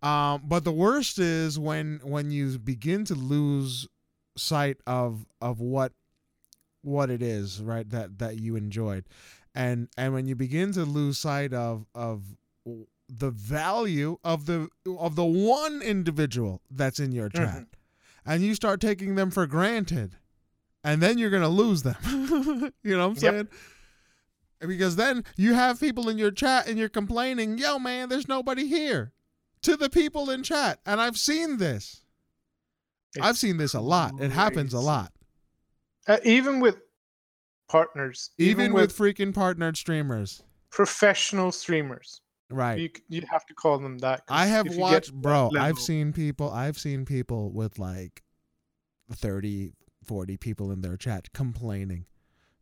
Um, but the worst is when when you begin to lose sight of of what what it is right that that you enjoyed and and when you begin to lose sight of of the value of the of the one individual that's in your chat mm-hmm. and you start taking them for granted and then you're gonna lose them [laughs] you know what i'm saying yep. because then you have people in your chat and you're complaining yo man there's nobody here to the people in chat and i've seen this it's I've seen this a lot. Crazy. It happens a lot. Uh, even with partners. Even, even with, with, freaking partnered streamers. Professional streamers. Right. You you have to call them that. I have watched, bro. I've seen people. I've seen people with like 30, 40 people in their chat complaining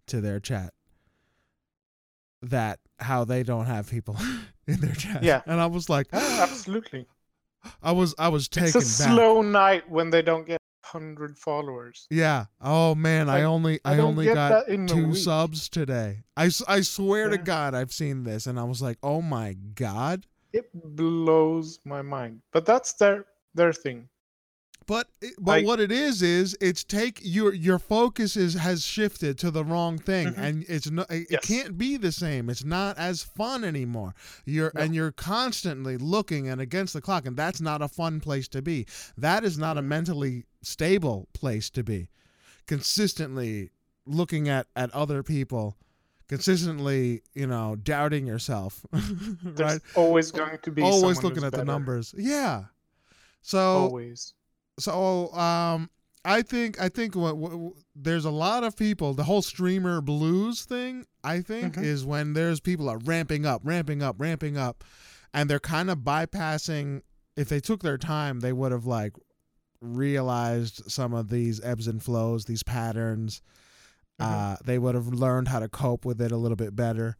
to their chat that how they don't have people [laughs] in their chat. Yeah. And I was like, absolutely. I was I was taken. It's a back. slow night when they don't get hundred followers. Yeah. Oh man, like, I only I, I only got two subs today. I, I swear yeah. to God, I've seen this, and I was like, oh my god. It blows my mind, but that's their their thing. But but what it is is it's take your your focus is has shifted to the wrong thing mm-hmm. and it's not it, yes. it, can't be the same. It's not as fun anymore. You're no. and you're constantly looking and against the clock and that's not a fun place to be. That is not a mentally stable place to be. Consistently looking at at other people consistently, you know, doubting yourself. [laughs] right? There's always going to be always looking at better. the numbers. Yeah. So always so um I think I think what, what, there's a lot of people. The whole streamer blues thing, I think, mm-hmm. is when there's people are ramping up, ramping up, ramping up, and they're kind of bypassing. If they took their time, they would have like realized some of these ebbs and flows, these patterns. Mm-hmm. Uh, they would have learned how to cope with it a little bit better.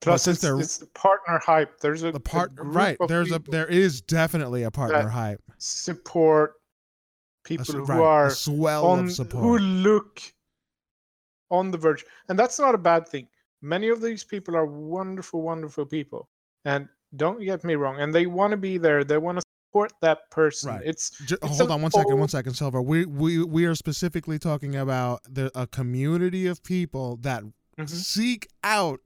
Plus, it's, it's the partner hype. There's a the part a right. There's a there is definitely a partner hype. Support people a, who right, are swell on, of support who look on the verge, and that's not a bad thing. Many of these people are wonderful, wonderful people, and don't get me wrong, and they want to be there. They want to support that person. Right. It's, Just, it's hold on one second, one second, Silver. We we we are specifically talking about the a community of people that mm-hmm. seek out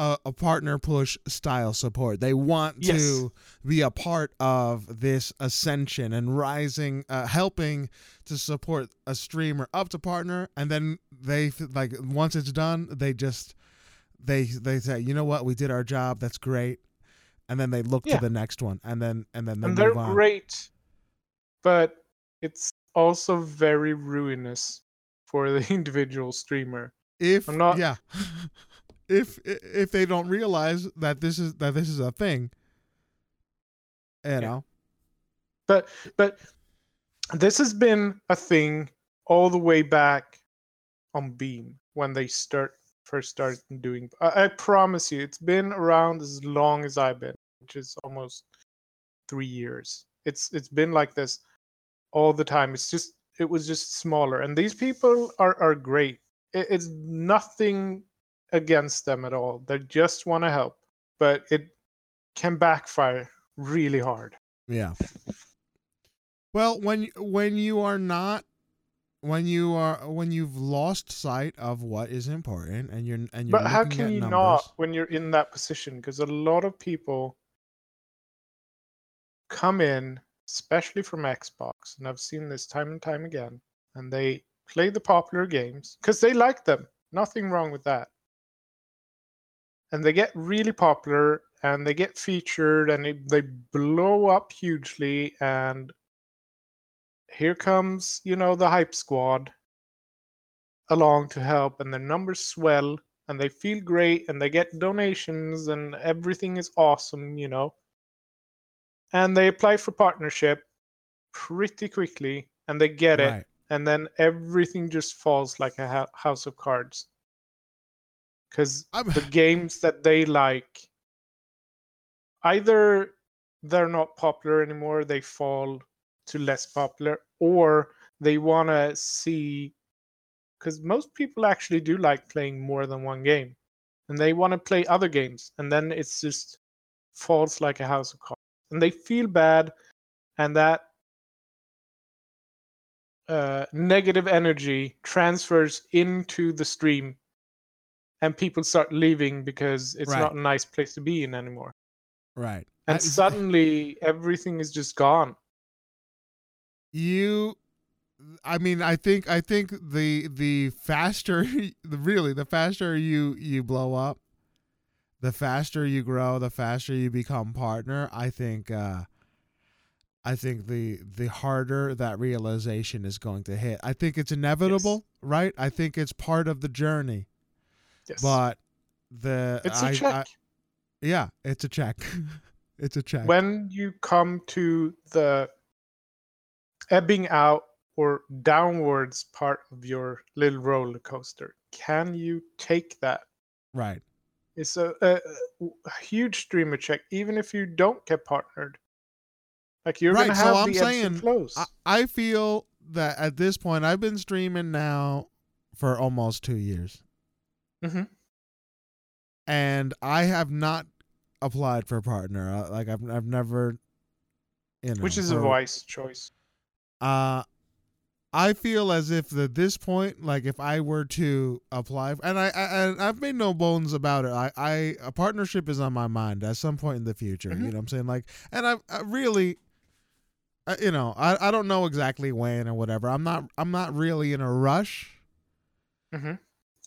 a, a, partner push style support. They want yes. to be a part of this ascension and rising, uh, helping to support a streamer up to partner, and then they like once it's done, they just they they say, you know what, we did our job. That's great, and then they look yeah. to the next one, and then and then they and they're on. great, but it's also very ruinous for the [laughs] individual streamer. If I'm not, yeah. [laughs] if if they don't realize that this is that this is a thing you yeah. know? But but this has been a thing all the way back on beam when they start first started doing I, I promise you it's been around as long as i've been which is almost three years. It's it's been like this all the time. It's just it was just smaller. And these people are are great. It, it's nothing against them at all. They just want to help, but it can backfire really hard. Yeah. Well, when when you are not when you are when you've lost sight of what is important and you're and you're But how can you numbers, not when you're in that position? Because a lot of people come in, especially from Xbox, and I've seen this time and time again, and they play the popular games because they like them. Nothing wrong with that. And they get really popular and they get featured and it, they blow up hugely. And here comes, you know, the hype squad along to help, and their numbers swell and they feel great and they get donations and everything is awesome, you know. And they apply for partnership pretty quickly and they get it and then everything just falls like a hou- house of cards because the games that they like either they're not popular anymore they fall to less popular or they want to see because most people actually do like playing more than one game and they want to play other games and then it's just falls like a house of cards and they feel bad and that uh, negative energy transfers into the stream and people start leaving because it's Right. not a nice place to be in anymore. Right. and I- suddenly everything is just gone. You i mean i think i think the the faster [laughs] the really the faster you you blow up the faster you grow the faster you become partner i think uh i think the the harder that realization is going to hit. I think it's inevitable right? I think it's part of the journey yes. But the it's I- a I- check. Yeah it's a check. [laughs] It's a check. When you come to the ebbing out or downwards part of your little roller coaster can you take that? Right. It's a, a, a huge streamer check even if you don't get partnered. Like you're Right, gonna so have I'm the saying, flows. I, I feel that at this point I've been streaming now for almost two years, Mhm. and I have not applied for a partner. Uh, Like I've I've never, you know, which is a wise choice Uh, I feel as if at this point, like if I were to apply, and I, I and I've made no bones about it. I, I a partnership is on my mind at some point in the future. Mhm. You know what I'm saying? Like, and I, I really, I, you know, I, I don't know exactly when or whatever. I'm not I'm not really in a rush, Mhm.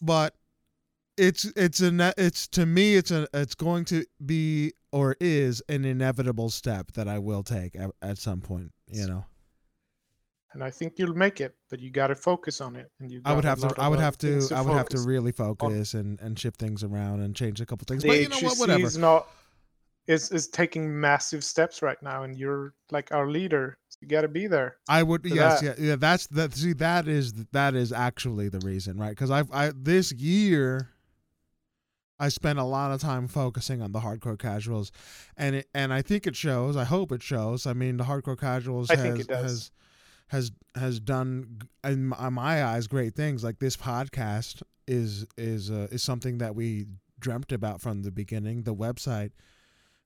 but it's it's a ne- it's to me it's a it's going to be or is an inevitable step that I will take at, at some point. You know. and I think you'll make it, but you got to focus on it. And you I would have to. I would have to. things I would have to really focus and and shift things around and change a couple things. the but you know what? Whatever. is not is is taking massive steps right now, and you're like our leader. So you got to be there. I would. Yes. that. Yeah. Yeah. That's that. See, that is that is actually the reason, right? Because I've I this year. I spent a lot of time focusing on the hardcore casuals, and it and I think it shows. I hope it shows. I mean, the hardcore casuals has think it does. has has has done in my- eyes great things. Like this podcast is is uh, is something that we dreamt about from the beginning. The website,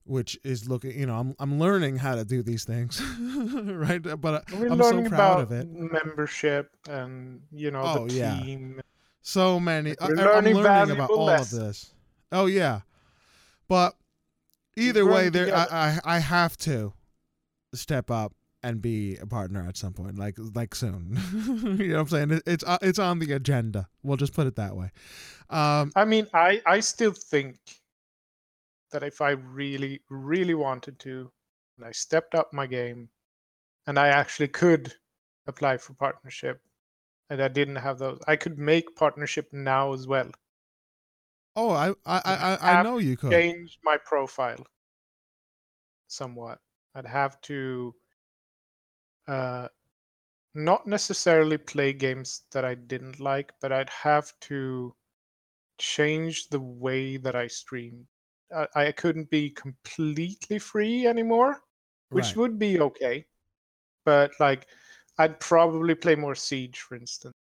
which is looking, you know, I'm I'm learning how to do these things, [laughs] right? But We're I'm so proud of it. membership and you know Oh, the yeah. team. so many. I, You're I'm learning learning about valuable all lessons. of this. Oh yeah, but either way, there I. I I have to step up and be a partner at some point, like like soon. [laughs] you know what I'm saying? It, it's uh, it's on the agenda. We'll just put it that way. Um, I mean, I I still think that if I really really wanted to, and I stepped up my game, and I actually could apply for partnership, and I didn't have those, I could make partnership now as well. Oh, I I I, I know you could. change my profile somewhat. I'd have to uh, not necessarily play games that I didn't like, but I'd have to change the way that I stream. I, I couldn't be completely free anymore, which Right. would be okay. But like, I'd probably play more Siege, for instance.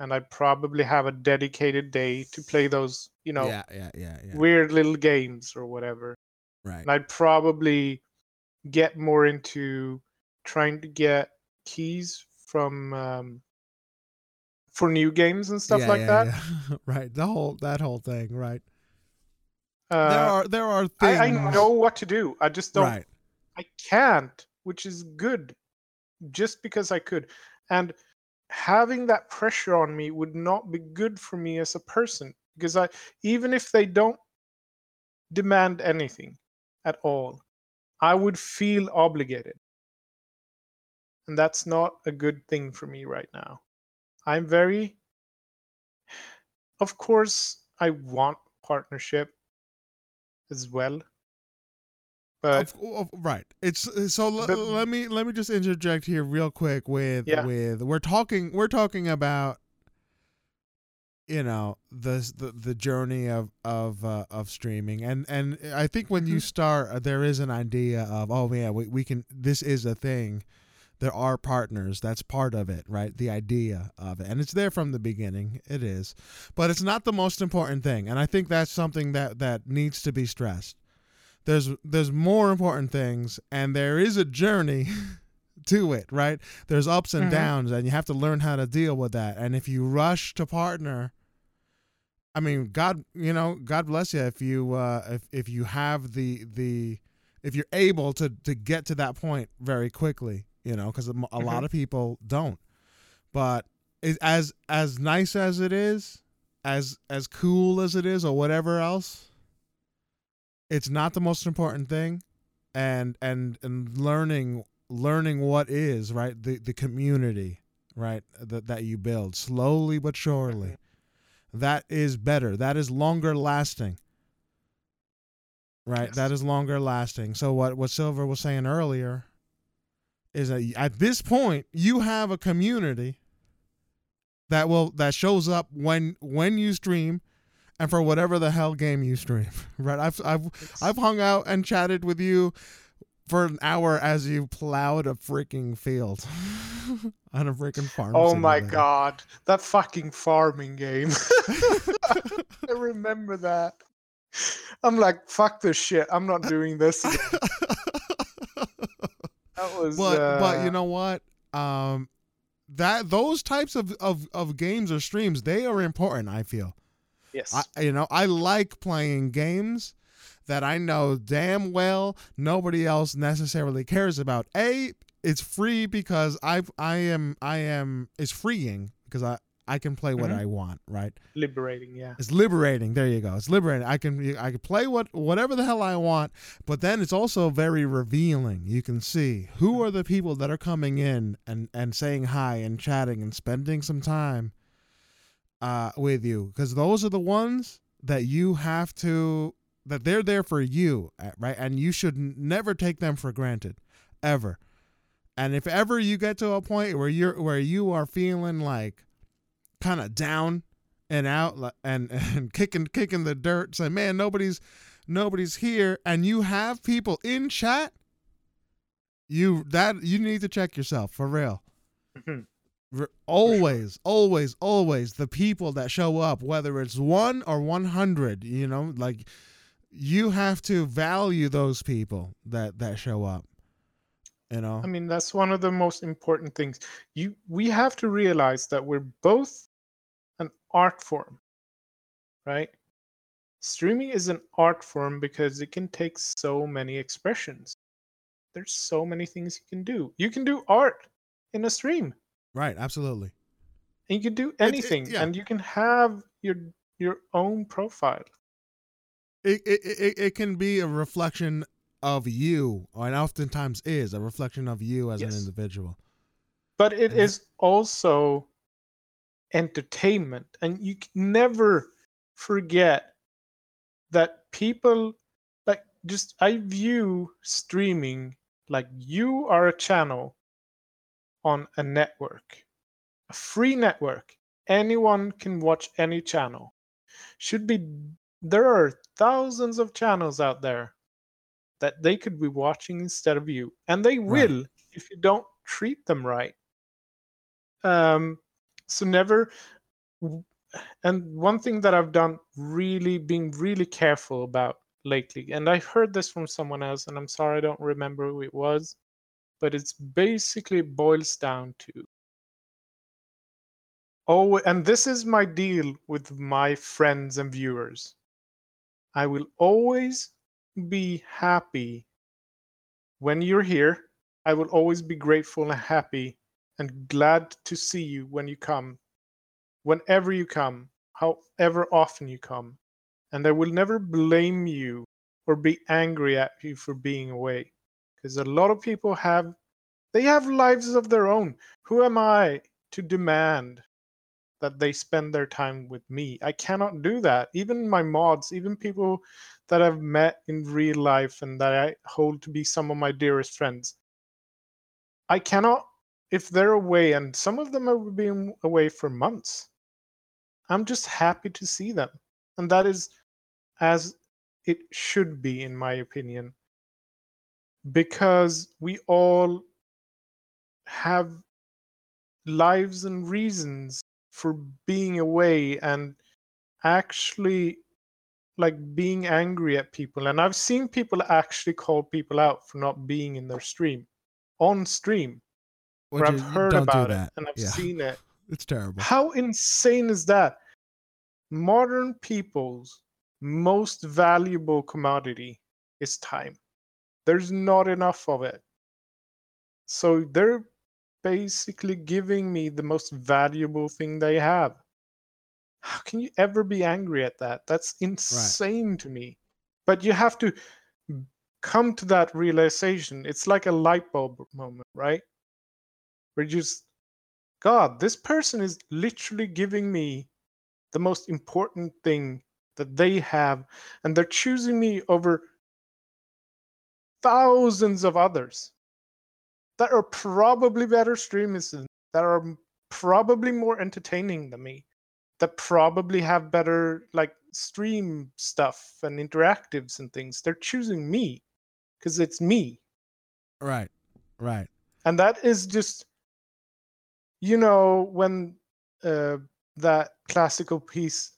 And I probably have a dedicated day to play those, you know, yeah, yeah, yeah, yeah. weird little games or whatever. right. And I'd probably get more into trying to get keys from um, for new games and stuff Yeah, like yeah, that. yeah. [laughs] right. The whole that whole thing. Right. Uh, there are there are things. I, I know what to do. I just don't. Right. I can't, which is good, just because I could. And having that pressure on me would not be good for me as a person because I, even if they don't demand anything at all, I would feel obligated. And that's not a good thing for me right now. I'm very, of course, I want partnership as well. But Of- of- right. It's uh, so. l- But- let me let me just interject here real quick with Yeah. with we're talking we're talking about you know the the the journey of of uh, of streaming and and I think when you Mhm. start uh, there is an idea of oh yeah we we can this is a thing. There are partners. That's part of it, right? The idea of it, and it's there from the beginning. It is, but it's not the most important thing. And I think that's something that that needs to be stressed there's there's more important things and there is a journey [laughs] to it right there's ups and Mhm. downs and you have to learn how to deal with that and if you rush to partner i mean god you know god bless you if you uh if, if you have the the if you're able to to get to that point very quickly you know because a lot Mhm. of people don't but it, as as nice as it is as as cool as it is or whatever else it's not the most important thing and and and learning learning what is right? The the community right that that you build slowly but surely. Mm-hmm. That is better. That is longer lasting. Right? Yes. that is longer lasting. So what what silver was saying earlier is that at this point you have a community that will that shows up when when you stream and for whatever the hell game you stream [laughs] right i've i've it's- I've hung out and chatted with you for an hour as you plowed a freaking field [laughs] on a freaking farm. Oh my god, that fucking farming game. [laughs] I remember that. I'm like, fuck this shit. I'm not doing this. again." That was. but but uh, you know what? Um, that those types of, of of games or streams they are important. I feel. Yes. I you know I like playing games that I know damn well nobody else necessarily cares about. A, it's free because I I am I am it's freeing because I I can play what Mhm. I want, right? liberating. Yeah. It's liberating. There you go. It's liberating. I can I can play what whatever the hell I want, but then it's also very revealing. You can see who are the people that are coming in and and saying hi and chatting and spending some time uh with you because those are the ones that you have to that they're there for you, uh, right? And you should never take them for granted ever. And if ever you get to a point where you're where you are feeling like kind of down and out [laughs] and and kicking kicking the dirt saying man nobody's nobody's here and you have people in chat you that you need to check yourself for real Mhm. R- always always always the people that show up whether it's 1 or 100 you know like you have to value those people that that show up you know I mean, that's one of the most important things. You, we have to realize that we're both an art form, right? Streaming is an art form because it can take so many expressions. There's so many things you can do. You can do art in a stream, right absolutely and you can do it- anything, yeah. and you can have your your own profile. it, it, it, it can be a reflection of you and oftentimes is a reflection of you as an individual but it Mhm. is also entertainment and you can never forget that people like just i view streaming like you are a channel on a network a free network. Anyone can watch any channel. Should be there are thousands of channels out there that they could be watching instead of you and they Right. will if you don't treat them right. Um so never and one thing that I've done really being really careful about lately, and I heard this from someone else, and I'm sorry I don't remember who it was, but it's basically boils down to oh, and this is my deal with my friends and viewers. I will always be happy when you're here. I will always be grateful and happy and glad to see you when you come, whenever you come, however often you come. And I will never blame you or be angry at you for being away. Because a lot of people have they have lives of their own. Who am I to demand that they spend their time with me? I cannot do that. Even my mods, even people that I've met in real life and that I hold to be some of my dearest friends. I cannot if they're away, and some of them have been away for months, I'm just happy to see them. And that is as it should be, in my opinion, because we all have lives and reasons for being away and actually like being angry at people and i've seen people actually call people out for not being in their stream on stream where I've heard about it and I've Yeah. seen it. [laughs] It's terrible. How insane is that? Modern people's most valuable commodity is time. There's not enough of it. So they're basically giving me the most valuable thing they have. How can you ever be angry at that? That's insane to me. But you have to come to that realization. It's like a light bulb moment, right? Where you just, God, this person is literally giving me the most important thing that they have, and they're choosing me over thousands of others that are probably better streamers, than- that are probably more entertaining than me, that probably have better like stream stuff and interactives and things. They're choosing me because it's me. Right. Right. and that is just you know when uh, that classical piece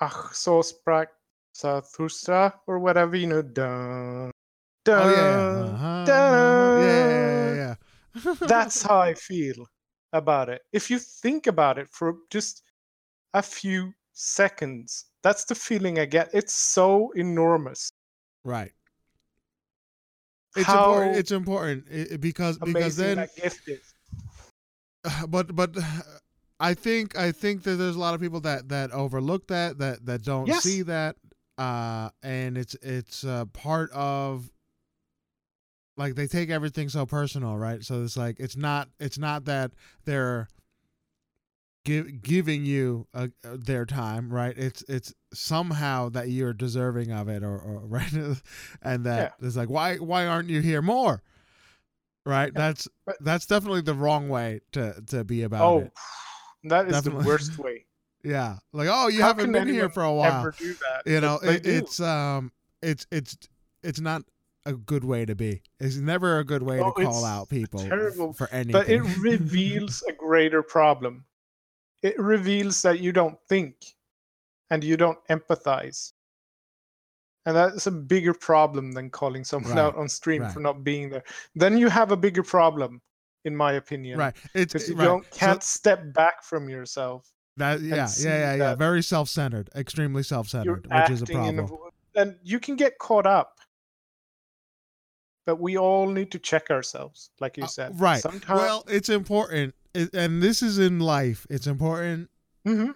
Also sprach Zarathustra or whatever you know dun, dun, Oh yeah. Uh-huh. Yeah, yeah, yeah, yeah. [laughs] that's how i feel about it if you think about it for just a few seconds that's the feeling i get it's so enormous right. It's how important. It's important because because then that gift is [sighs] but but [sighs] I think I think that there's a lot of people that that overlook that that that don't Yes. see that uh and it's it's uh, part of like they take everything so personal right? So it's like it's not it's not that they're give, giving you uh, their time right? It's it's somehow that you're deserving of it or, or [laughs] right? And that it's like why why aren't you here more? Right? Yeah, that's but- that's definitely the wrong way to to be about oh it. [sighs] that is Definitely. the worst [laughs] way. Yeah. Like oh you How haven't been here for a while. ever do that? You know it, it's um it's it's it's not a good way to be it's never a good way Oh, to call out people terrible, for anything but it [laughs] reveals a greater problem. It reveals that you don't think and you don't empathize. And that's a bigger problem than calling someone Right, out on stream right. for not being there. Then you have a bigger problem, in my opinion. right it's Because you right. don't can't step back from yourself. that yeah yeah yeah yeah very self-centered extremely self-centered which is a problem a, and you can get caught up. But we all need to check ourselves, like you Uh, said. right. Sometimes well it's important. And this is in life. It's important Mhm.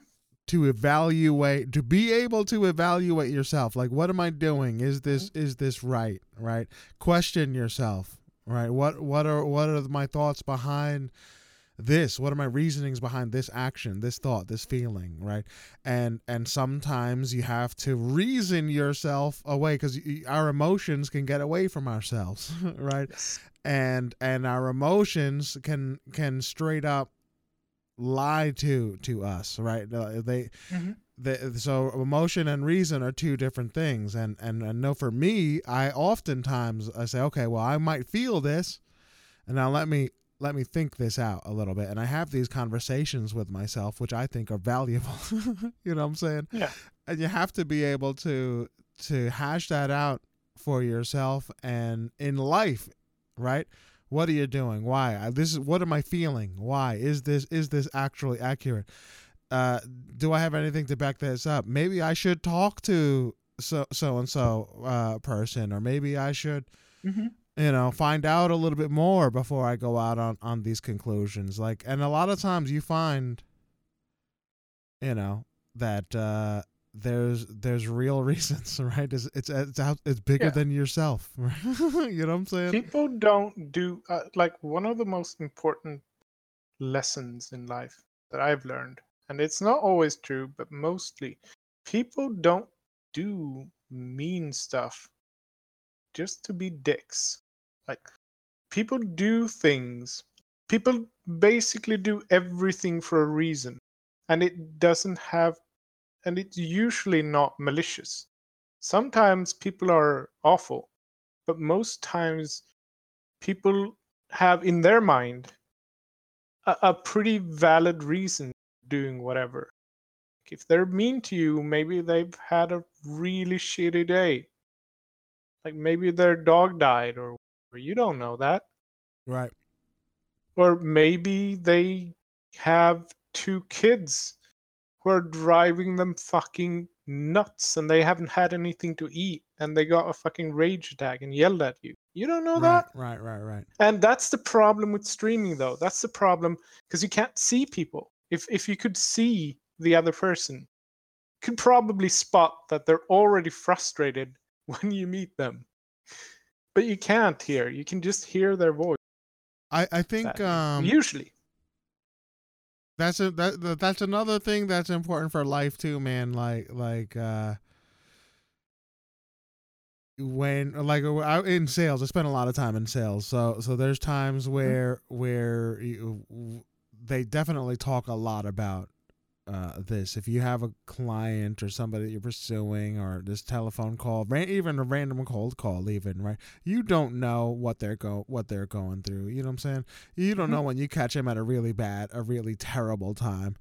to evaluate to be able to evaluate yourself. Like what am i doing? Is this is this right right? Question yourself right? What what are what are my thoughts behind this what are my reasonings behind this action this thought this feeling right and and sometimes you have to reason yourself away because our emotions can get away from ourselves [laughs] right Yes. and and our emotions can can straight up lie to to us right Uh, they Mhm. the, so emotion and reason are two different things and and I know for me I oftentimes I say okay well I might feel this and now let me let me think this out a little bit and i have these conversations with myself which i think are valuable [laughs] you know what i'm saying? Yeah. and you have to be able to to hash that out for yourself and in life right? What are you doing? Why? I, this is what am i feeling? Why? Is this is this actually accurate? Uh do i have anything to back this up? Maybe i should talk to so so and so uh person or maybe i should Mm-hmm. You know find out a little bit more before i go out on on these conclusions. Like and a lot of times you find you know that uh there's there's real [laughs] reasons right? It's it's it's, out, it's bigger Yeah. than yourself [laughs] you know what i'm saying? People don't do uh, like one of the most important lessons in life that I've learned, and it's not always true, but mostly people don't do mean stuff just to be dicks. Like people do things. People basically do everything for a reason, and it doesn't have, and it's usually not malicious. Sometimes people are awful, but most times people have in their mind a, a pretty valid reason doing whatever. If they're mean to you, maybe they've had a really shitty day. Like maybe their dog died, or, or you don't know that. right Or maybe they have two kids who are driving them fucking nuts and they haven't had anything to eat and they got a fucking rage attack and yelled at you. You don't know that? right right right right And that's the problem with streaming though. That's the problem because you can't see people. If if you could see the other person, could probably spot that they're already frustrated [laughs] when you meet them. But you can't hear. You can just hear their voice. i i think sadly. um Usually. that's a that, that that's another thing that's important for life too man like like uh when like uh, I, in sales i spend a lot of time in sales so so there's times where where you, they definitely talk a lot about uh, this if you have a client or somebody that you're pursuing or this telephone call ran, even a random cold call even right you don't know what they're go what they're going through you know what i'm saying you don't Mhm. know when you catch them at a really bad a really terrible time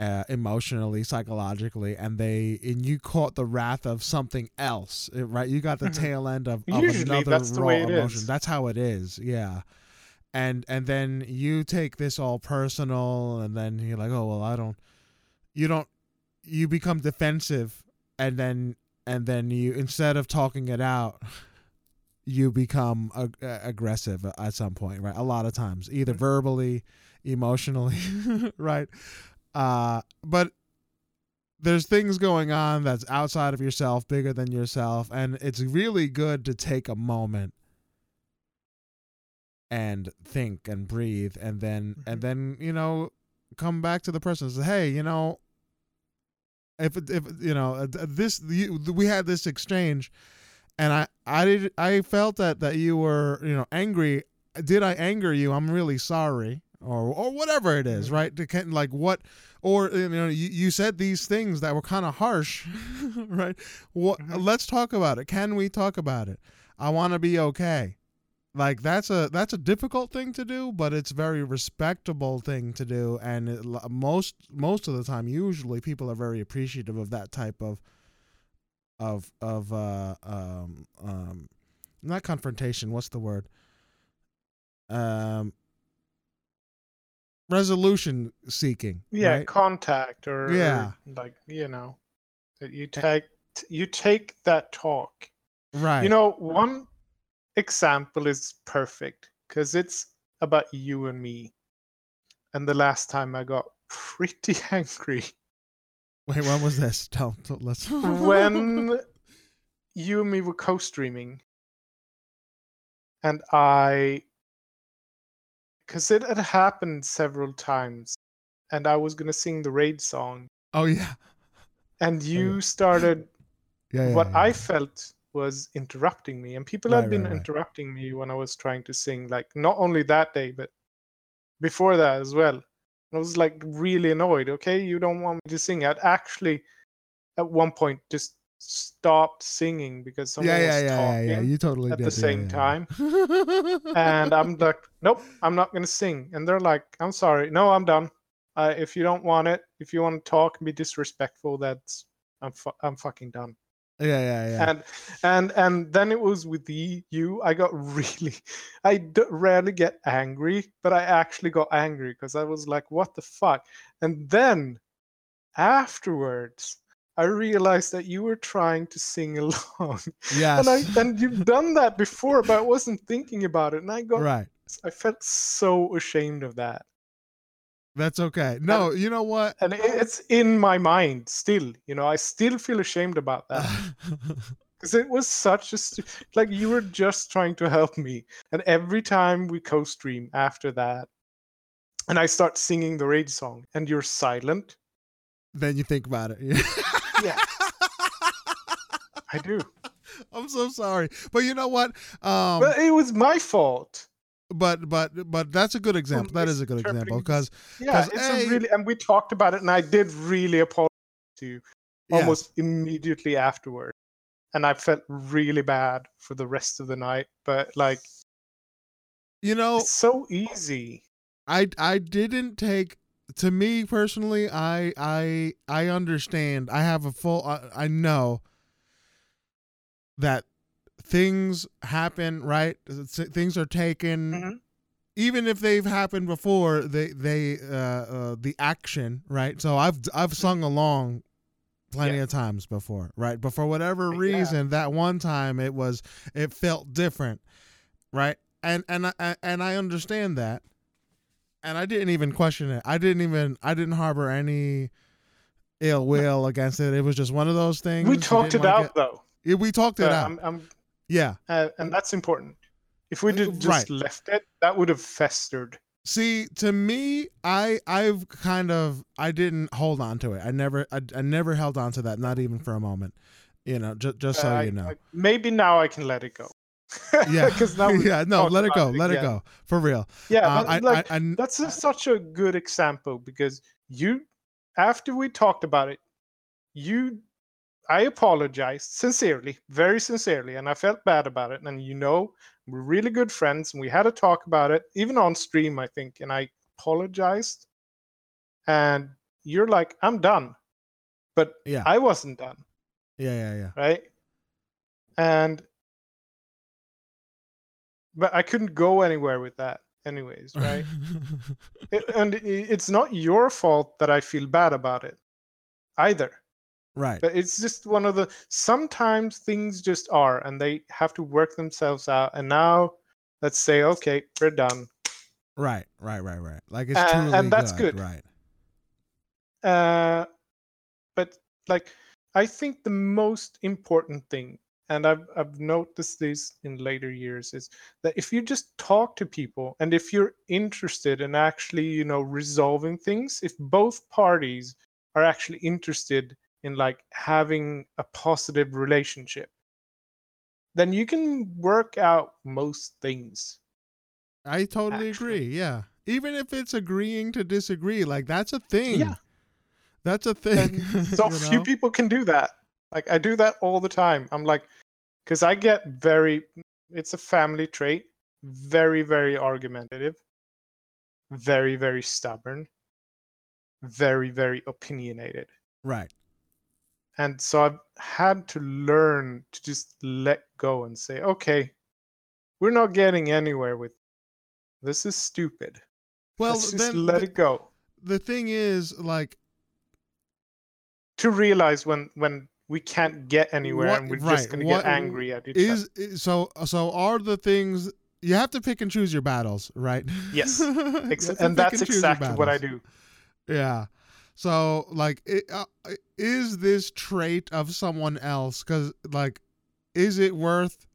uh, emotionally psychologically and they and you caught the wrath of something else right you got the Mhm. tail end of, of Usually another that's the raw way it emotion is. that's how it is yeah and and then you take this all personal and then you're like oh well i don't you don't you become defensive and then and then you instead of talking it out you become ag- uh, aggressive at some point right a lot of times either Mhm. verbally emotionally [laughs] right uh but there's things going on that's outside of yourself bigger than yourself and it's really good to take a moment and think and breathe and then and Mhm. then you know come back to the person and say hey you know if if you know uh, this you, we had this exchange and i i did i felt that that you were you know angry. Did i anger you? I'm really sorry or or whatever it is Mhm. right? To can like what or you know you, you said these things that were kind of harsh [laughs] right? What Mhm. let's talk about it. Can we talk about it? I want to be okay like that's a that's a difficult thing to do but it's a very respectable thing to do and it, most most of the time usually people are very appreciative of that type of of of uh um um not confrontation what's the word um resolution seeking Yeah, right? contact or, or Yeah. like, you know, that you take you take that talk. right You know, one example is perfect because it's about you and me. And the last time I got pretty [laughs] angry. Wait when was this? Tell, tell- let's [laughs] when [laughs] you and me were co-streaming. And I because it had happened several times and I was gonna sing the raid song. Oh yeah. And oh, you started yeah, yeah what yeah. I felt was interrupting me, and people Right, have been right, right. interrupting me when I was trying to sing. Like not only that day, but before that as well. I was like really annoyed. Okay, you don't want me to sing. I'd actually, at one point, just stopped singing because someone yeah, yeah, was yeah, yeah, talking yeah. You totally at did. the yeah, same yeah, time. and I'm [laughs] like, nope, I'm not gonna sing. And they're like, I'm sorry, no, I'm done. Uh, if you don't want it, if you want to talk and be disrespectful, that's I'm fu- I'm fucking done. Yeah, yeah, yeah. And and and then it was with the, you. I got [laughs] really, I d- rarely get angry, but I actually got angry because I was like, what the fuck? And then afterwards. I realized that you were trying to sing [laughs] along, Yeah. and I and you've done that before, but I wasn't thinking about it, and I got right. I felt so ashamed of that. That's okay. No, you know what? And it's in my mind still. You know, I still feel ashamed about that [laughs] because it was such a like you were just trying to help me. And every time we co-stream after that, and I start singing the rage song, and you're silent. then you think about it. [laughs] Yeah, I do. I'm so sorry, but you know what? Um, but it was my fault. But but but that's a good example. That is a good example because Yeah, it's A- really, and we talked about it, and I did really apologize to you. yeah, almost immediately afterward and i felt really bad for the rest of the night but like you know, it's so easy I I didn't take to me personally. I I I understand. I have a full. I, I know that things happen. Right, things are taken. Mhm. even if they've happened before, they they uh, uh the action, right? So I've I've sung along plenty Yeah. of times before, right? But for whatever Yeah. reason, that one time it was it felt different, right? And and I and I understand that. And I didn't even question it. I didn't even I didn't harbor any ill will against it. It was just one of those things. we talked it out though Yeah, we talked it Uh, out. I'm, I'm, yeah. uh, and that's important if we did just right. left it that would have festered See, to me, I I've kind of I didn't hold on to it. I never I, I never held on to that, not even for a moment. You know, just just so Uh, you know. I- maybe now i can let it go [laughs] yeah, because now [laughs] yeah, no, let it go, let it go, for real. yeah Uh, I, like I, that's a, such a good example because you after we talked about it you i apologized sincerely very sincerely and i felt bad about it and you know we're really good friends and we had a talk about it even on stream i think and i apologized. And you're like i'm done but yeah, i wasn't done. Yeah, yeah, yeah. right? And but i couldn't go anywhere with that anyways [laughs] right? It, and it's not your fault that I feel bad about it either. Right, But it's just one of the sometimes things just are and they have to work themselves out. And now let's say, okay, we're done. right, right, right, right. Like it's Uh, and that's good, good. right? Uh, but like, I think the most important thing, and I've I've noticed this in later years, is that if you just talk to people and if you're interested in actually, you know, resolving things, if both parties are actually interested in like having a positive relationship, then you can work out most things. I totally Actually. agree. Yeah, even if it's agreeing to disagree, like that's a thing. Yeah. That's a thing. and [laughs] so you few people can do that like i do that all the time i'm like because i get very it's a family trait very very argumentative very very stubborn very very opinionated Right. And so i've had to learn to just let go and say okay we're not getting anywhere with this is stupid Well, let's just then let the, it go the thing is, like, to realize when when we can't get anywhere What- and we're right, just going to get angry at each other is is- so so are the things you have to pick and choose your battles, right? Yes, [laughs] Ex- and that's your exactly what I do. Yeah. So like, it, uh, is this trait of someone else? Because like, is it worth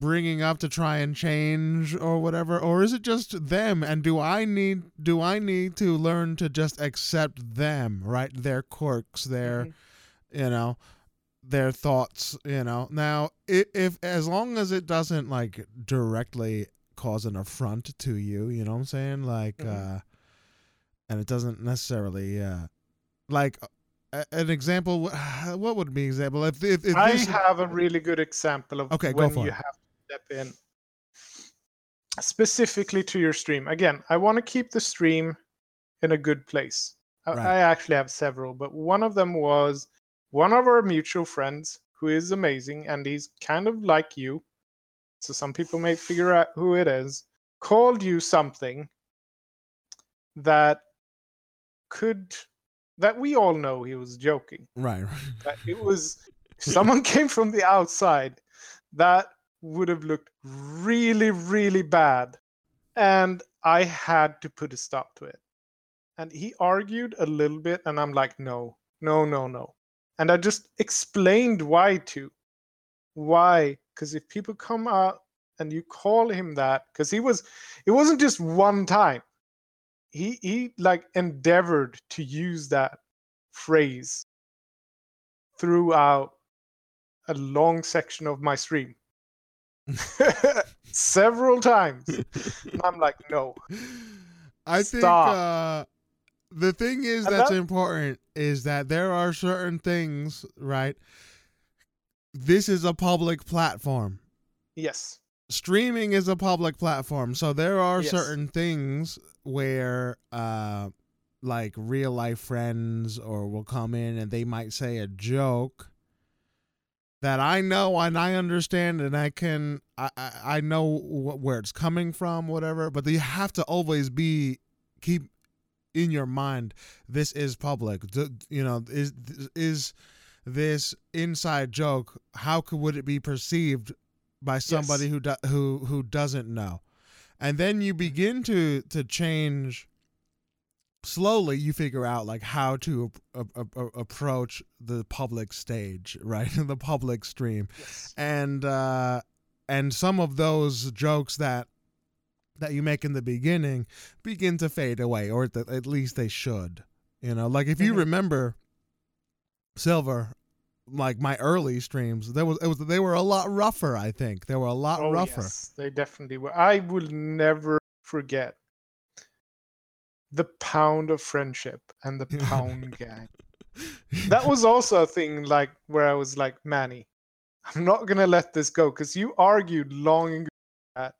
bringing up to try and change or whatever, or is it just them? And do I need do I need to learn to just accept them, right? Their quirks, their Mhm. you know their thoughts you know now i- if as long as it doesn't like directly cause an affront to you you know what i'm saying like Mhm. uh and it doesn't necessarily uh like an example. [sighs] What would be example? If if, if I this, have a really good example of Okay, when you it. have to step in specifically to your stream. Again, I want to keep the stream in a good place. Right. I actually have several, but one of them was one of our mutual friends who is amazing and he's kind of like you. So some people may figure out who it is. Called you something that could that we all know he was joking. Right, that it was someone [laughs] came from the outside that would have looked really really bad and i had to put a stop to it. And he argued a little bit and i'm like no no no no. And i just explained why to why because if people come out and you call him that because he was it wasn't just one time he he like endeavored to use that phrase throughout a long section of my stream [laughs] several times [laughs] i'm like no I think uh, the thing is And that's that- important is that there are certain things, right? This is a public platform. yes Streaming is a public platform, so there are Yes. certain things where, uh, like real life friends or will come in and they might say a joke that I know and I understand and I can I I, I know wh- where it's coming from, whatever. But you have to always be keep in your mind this is public. D- you know is is this inside joke? How could would it be perceived by somebody Yes. who do, who who doesn't know? And then you begin to to change slowly you figure out like how to a- a- a- approach the public stage [laughs] right? The public stream. Yes. And uh and some of those jokes that that you make in the beginning begin to fade away or at, the, at least they should you know? Like if you Mhm. remember silver like my early streams there was it was they were a lot rougher i think. They were a lot oh rougher. yes. They definitely were. I will never forget the pound of friendship and the [laughs] pound gang. [laughs] That was also a thing like where I was like, Manny, I'm not gonna let this go because you argued long and that,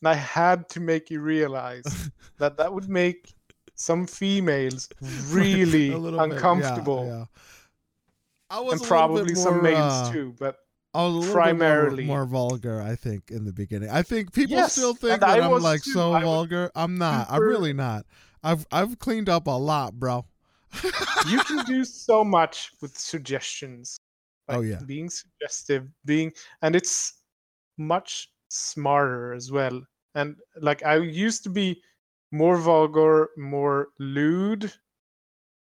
and I had to make you realize [laughs] that that would make some females really little bit, yeah, uncomfortable, yeah. I was and a little bit probably some more, males uh, too. But I was primarily- more, more vulgar, I think, in the beginning. I think people Yes, still think that I I'm like too. so I vulgar. I'm not. I'm really not. I've I've cleaned up a lot, bro. you can do [laughs] so much with suggestions. Oh, yeah. being suggestive, being, and it's much smarter as well. And like I used to be more vulgar, more lewd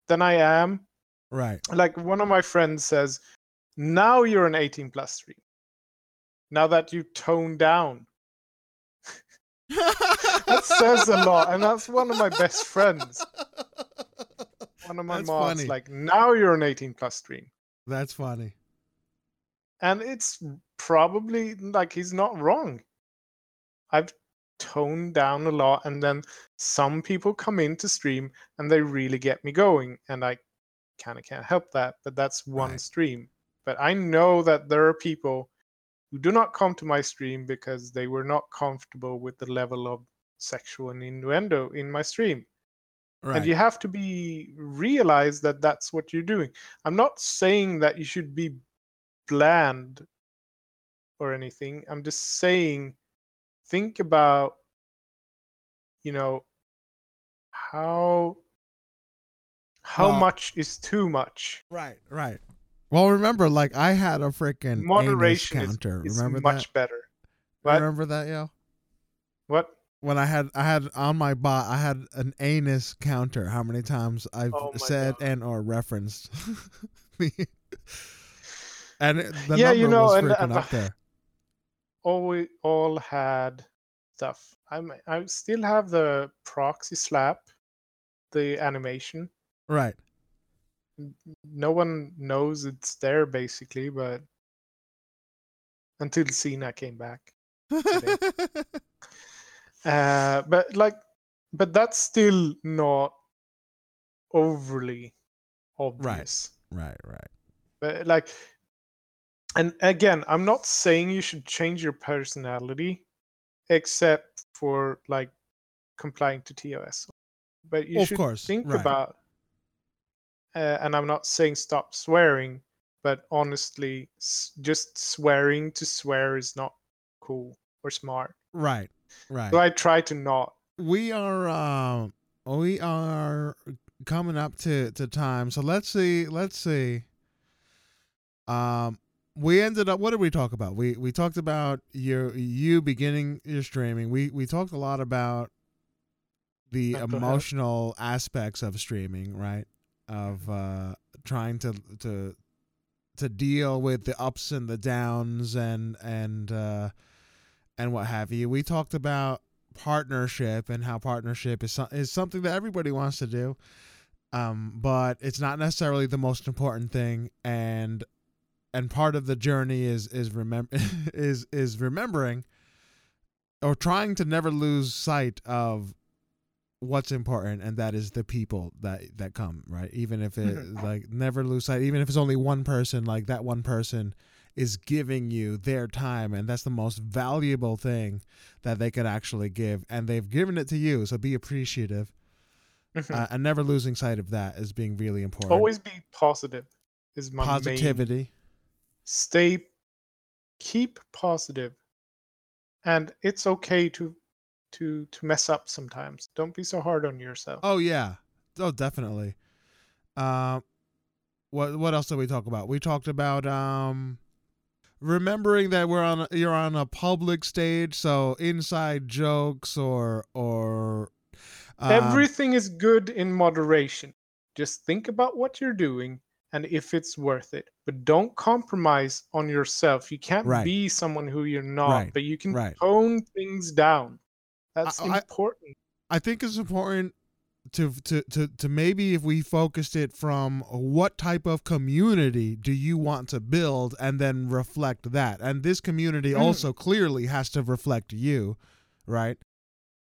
than I am. Right. Like one of my friends says, "Now you're an 18 plus stream. Now that you tone down." [laughs] That says a lot, and that's one of my best friends. One of my That's mods, funny. like, "Now you're an 18 plus stream." That's funny. and it's probably like he's not wrong i've toned down a lot and then some people come into stream and they really get me going and i kind of can't help that but that's one Right. stream but i know that there are people who do not come to my stream because they were not comfortable with the level of sexual and innuendo in my stream Right. and you have to be realize that that's what you're doing i'm not saying that you should be bland or anything i'm just saying think about you know how how much is too much right. Right. Well, remember, like I had a freaking moderation anus is, counter. is remember much that? better what Remember that, yo? what When I had I had on my bot, I had an anus counter. How many times I've Oh said God. and or referenced. [laughs] the- and the Yeah, you number know, was and- freaking and- up there. [laughs] all we all had stuff i'm i still have the proxy slap the animation Right. no one knows it's there basically, but until Cena came back. [laughs] Uh, but like, but that's still not overly obvious. right, right. But like, and again, I'm not saying you should change your personality, except for like complying to TOS. But you Of should course, think right. about, uh, and I'm not saying stop swearing, but honestly, s- just swearing to swear is not cool or smart. Right, right. So I try to not. we are um we are coming up to to time so let's see let's see um we ended up what did we talk about we we talked about your you beginning your streaming we we talked a lot about the Mental health. emotional aspects of streaming right of uh trying to to to deal with the ups and the downs and and uh and what have you. We talked about partnership and how partnership is so- is something that everybody wants to do um but it's not necessarily the most important thing and and part of the journey is is remember [laughs] is is remembering or trying to never lose sight of what's important and that is the people that that come right even if it Mhm. like never lose sight even if it's only one person like that one person is giving you their time and that's the most valuable thing that they could actually give and they've given it to you so be appreciative Mhm. uh, and never losing sight of that is being really important Always be positive. Is my main positivity stay keep positive and it's okay to to to mess up sometimes. Don't be so hard on yourself. Oh yeah. Oh definitely. Um what what else did we talk about? We talked about um remembering that we're on you're on a public stage so inside jokes or or um, everything is good in moderation. Just think about what you're doing and if it's worth it. But don't compromise on yourself. You can't Right. be someone who you're not Right, but you can right. tone things down that's I- I- important I think it's important to to to to maybe if we focused it from what type of community do you want to build and then reflect that. And this community Mm. also clearly has to reflect you, right?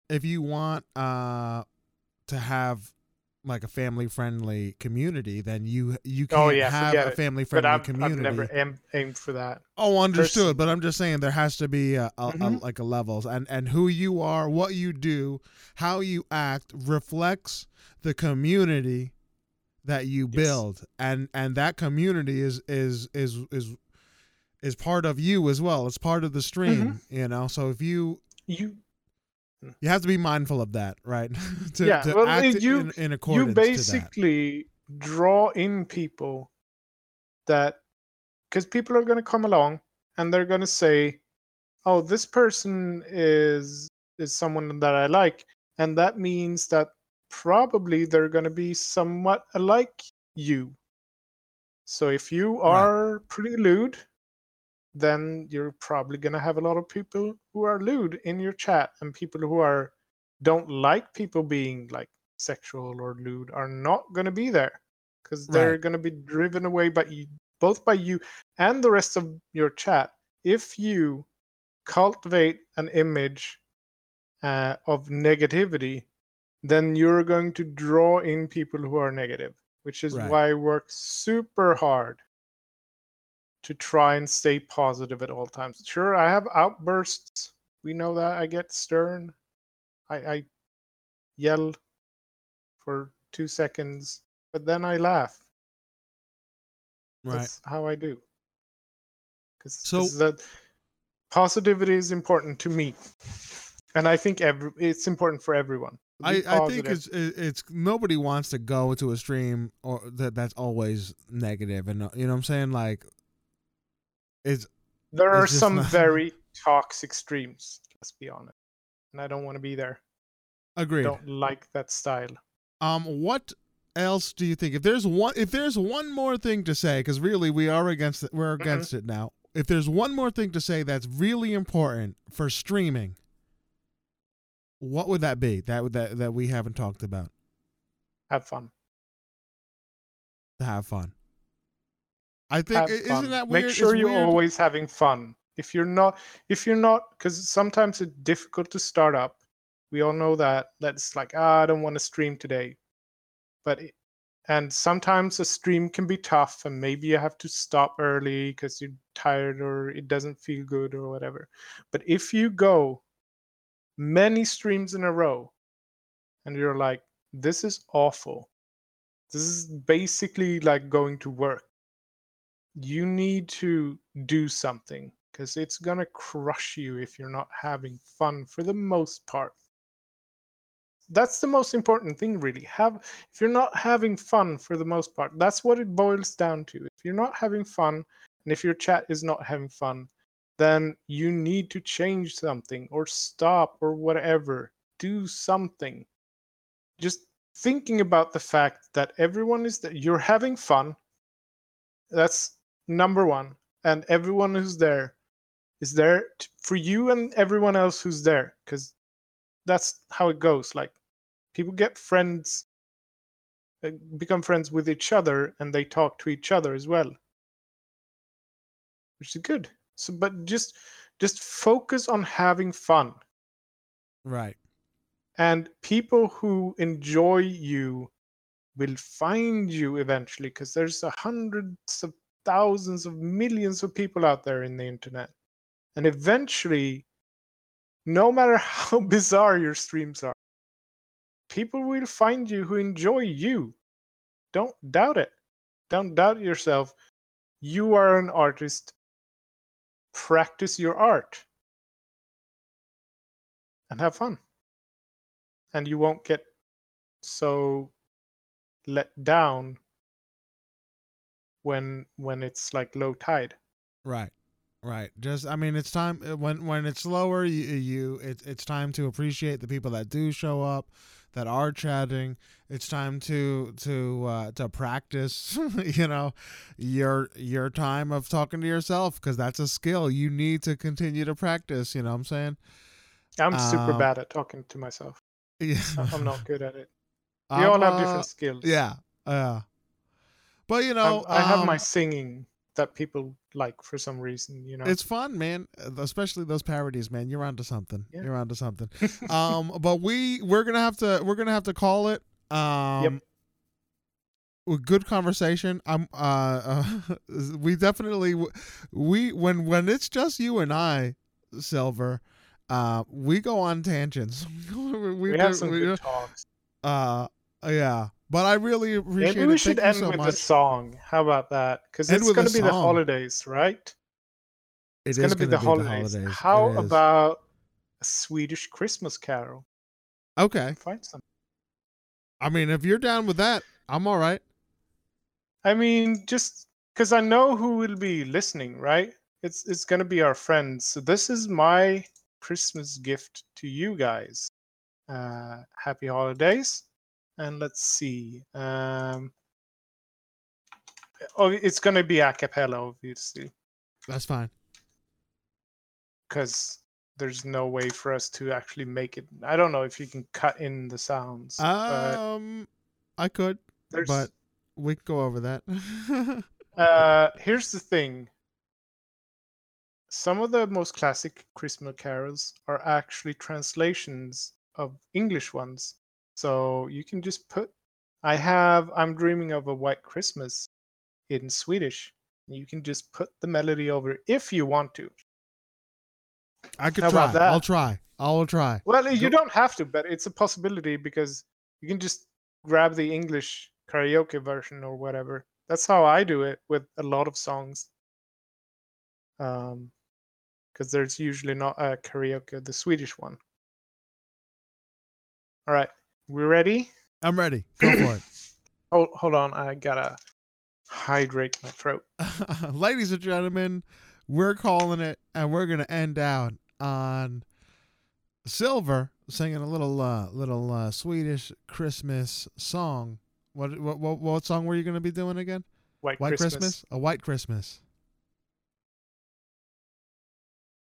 If you want uh to have like a family friendly community, then you you can't Oh, yeah, have a family friendly I've, I've never aim, aimed for that Oh, understood. person. But I'm just saying there has to be a, a, a Mhm. like a levels and and who you are, what you do, how you act reflects the community that you Yes. build, and and that community is is is is is part of you as well. It's part of the stream, Mm-hmm. you know. So if you you you have to be mindful of that, right? [laughs] to Yeah, to well, act you- in, in accordance you to that. basically draw in people that because people are going to come along and they're going to say oh this person is is someone that i like and that means that probably they're going to be somewhat alike you so if you Right. are pretty lewd then you're probably going to have a lot of people who are lewd in your chat and people who are don't like people being like sexual or lewd are not going to be there because they're Right. going to be driven away by you, both by you and the rest of your chat if you cultivate an image uh, of negativity then you're going to draw in people who are negative which is Right. why I work super hard to try and stay positive at all times. Sure, I have outbursts. We know that I get stern. I, I yell for two seconds, but then I laugh. right. That's how I do. Because So- that positivity is important to me, and I think every it's important for everyone. I, I think it's it's nobody wants to go to a stream or that that's always negative and uh, you know what I'm saying like it's there are it's some not- [laughs] very toxic streams. Let's be honest, and I don't want to be there. agreed. Don't like that style. Um, what else do you think? If there's one, if there's one more thing to say, because really we are against it, we're Mhm. against it now. If there's one more thing to say that's really important for streaming, what would that be? That would that that we haven't talked about Have fun. to have fun. I think have i- fun. isn't that weird? Make sure It's you're weird. always having fun. If you're not, if you're not, because sometimes it's difficult to start up. We all know that. That's like, ah, I don't want to stream today. But and sometimes a stream can be tough and maybe you have to stop early because you're tired or it doesn't feel good or whatever but if you go many streams in a row and you're like this is awful this is basically like going to work you need to do something because it's going to crush you if you're not having fun for the most part. That's the most important thing really. Have if you're not having fun for the most part that's what it boils down to. If you're not having fun and if your chat is not having fun then you need to change something or stop or whatever. Do something. Just thinking about the fact that everyone is that you're having fun that's number one and everyone who's there is there t- for you and everyone else who's there because that's how it goes like people get friends uh, become friends with each other and they talk to each other as well. Which is good. So but just just focus on having fun. Right. and people who enjoy you will find you eventually because there's a hundreds of thousands of millions of people out there in the internet. And eventually no matter [laughs] how bizarre your streams are people will find you who enjoy you. Don't doubt it. Don't doubt yourself. You are an artist. Practice your art. And have fun. And you won't get so let down when when it's like low tide Right. Right. Just I mean it's time uh, when when it's slower you, you it, it's time to appreciate the people that do show up that are chatting. It's time to to uh to practice, [laughs] you know, your your time of talking to yourself cuz that's a skill you need to continue to practice, you know what I'm saying? i'm super Um, bad at talking to myself [laughs] Yeah. I'm not good at it [laughs] we I'm, all have uh, different skills Yeah. Yeah. But you know, i have my um, singing that people like for some reason you know It's fun, man. uh, Especially those parodies, man. You're onto something. Yeah. You're onto something. [laughs] um, but we we're gonna have to we're gonna have to call it. Um, with good conversation. I'm uh, uh [laughs] we definitely we when when it's just you and I, Silver, uh, we go on tangents. [laughs] we, we, do- have some we good talks uh, yeah. But I really appreciate maybe we it. should Thank end so with much. a song how about that because it's going to be the holidays right It it's going to be the gonna holidays, It how is. about a swedish christmas carol Okay. find some I mean, if you're down with that, I'm all right. I mean, just because I know who will be listening, right? It's it's gonna be our friends. So this is my Christmas gift to you guys. Uh, happy holidays, and let's see. Um, oh, it's gonna be a cappella, obviously, That's fine. because there's no way for us to actually make it. I don't know if you can cut in the sounds, Um, I could, there's. but we can go over that. [laughs] Uh, here's the thing. Some of the most classic Christmas carols are actually translations of English ones. So you can just put I have I'm dreaming of a white Christmas in Swedish. You can just put the melody over if you want to. I could How try. about that? I'll try. I'll try. Well, you Go- don't have to, but it's a possibility because you can just grab the English karaoke version or whatever. That's how I do it with a lot of songs. Um, because there's usually not a karaoke, the Swedish one. All right, we ready? I'm ready. Go for it. [clears throat] Hold, hold on, I gotta hydrate my throat. [laughs] Ladies and gentlemen, we're calling it, and we're gonna end out on Silver singing a little, uh, little uh, Swedish Christmas song. What, what, what, what song were you gonna be doing again? White, White Christmas. Christmas? A White Christmas.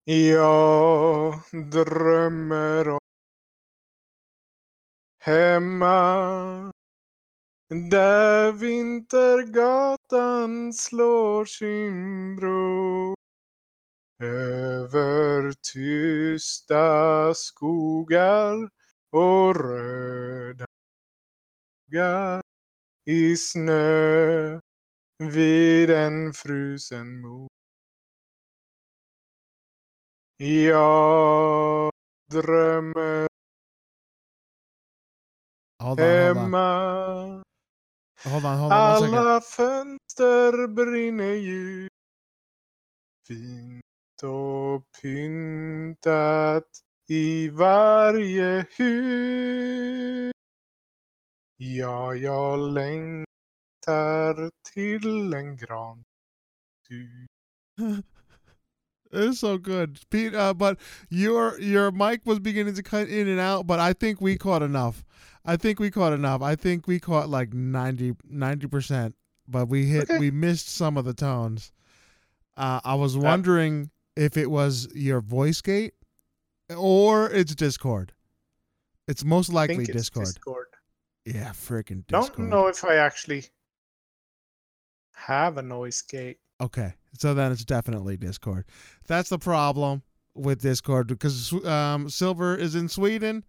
Jag drömmer om hemma där Vintergatan slår sin bro över tysta skogar och röda skogar i snö vid en frusen mor. Jag drömmer Hold on, hold on. hemma. Hold on, hold on one. Alla fönster brinner ljus. Fint och pyntat i varje hus. Ja, jag längtar till en gran. [laughs] It's so good, Pete. Uh, but your your mic was beginning to cut in and out, but I think we caught enough. I think we caught enough. I think we caught like 90 percent, but we hit Okay. we missed some of the tones. Uh, I was Uh, wondering if it was your voice gate or it's Discord. It's most likely it's Discord. Discord. Yeah, freaking Discord. Don't know if I actually have a noise gate. Okay, so then it's definitely Discord. That's the problem with Discord because um, Silver is in Sweden,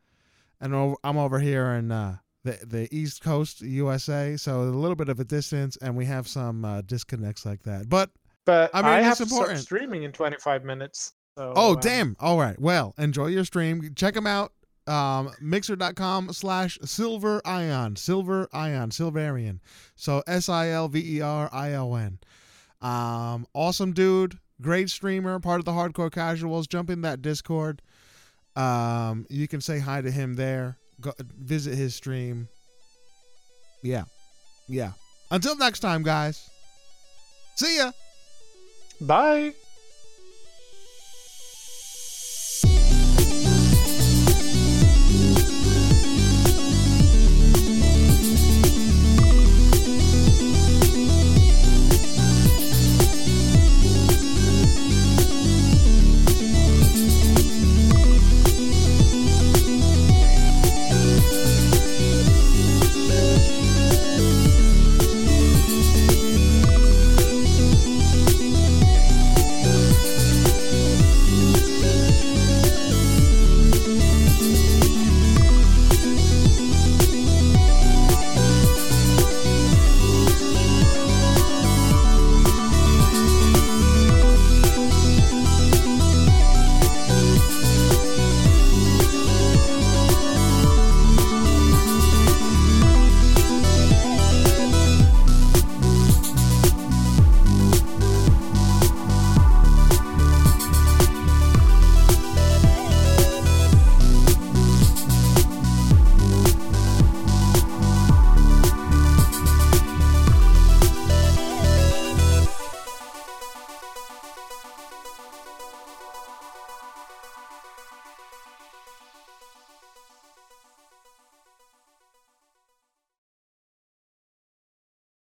and I'm over here in uh, the the East Coast USA. So a little bit of a distance, and we have some uh, disconnects like that. But But I I, have to start streaming in 25 minutes. So, oh um, damn! All right, well enjoy your stream. Check them out. Um, mixer.com slash silverion silver ion silverion so s-i-l-v-e-r-i-o-n um awesome dude great streamer part of the hardcore casuals jump in that discord um you can say hi to him there. Go visit his stream. Yeah. Yeah. Until next time guys. See ya. Bye.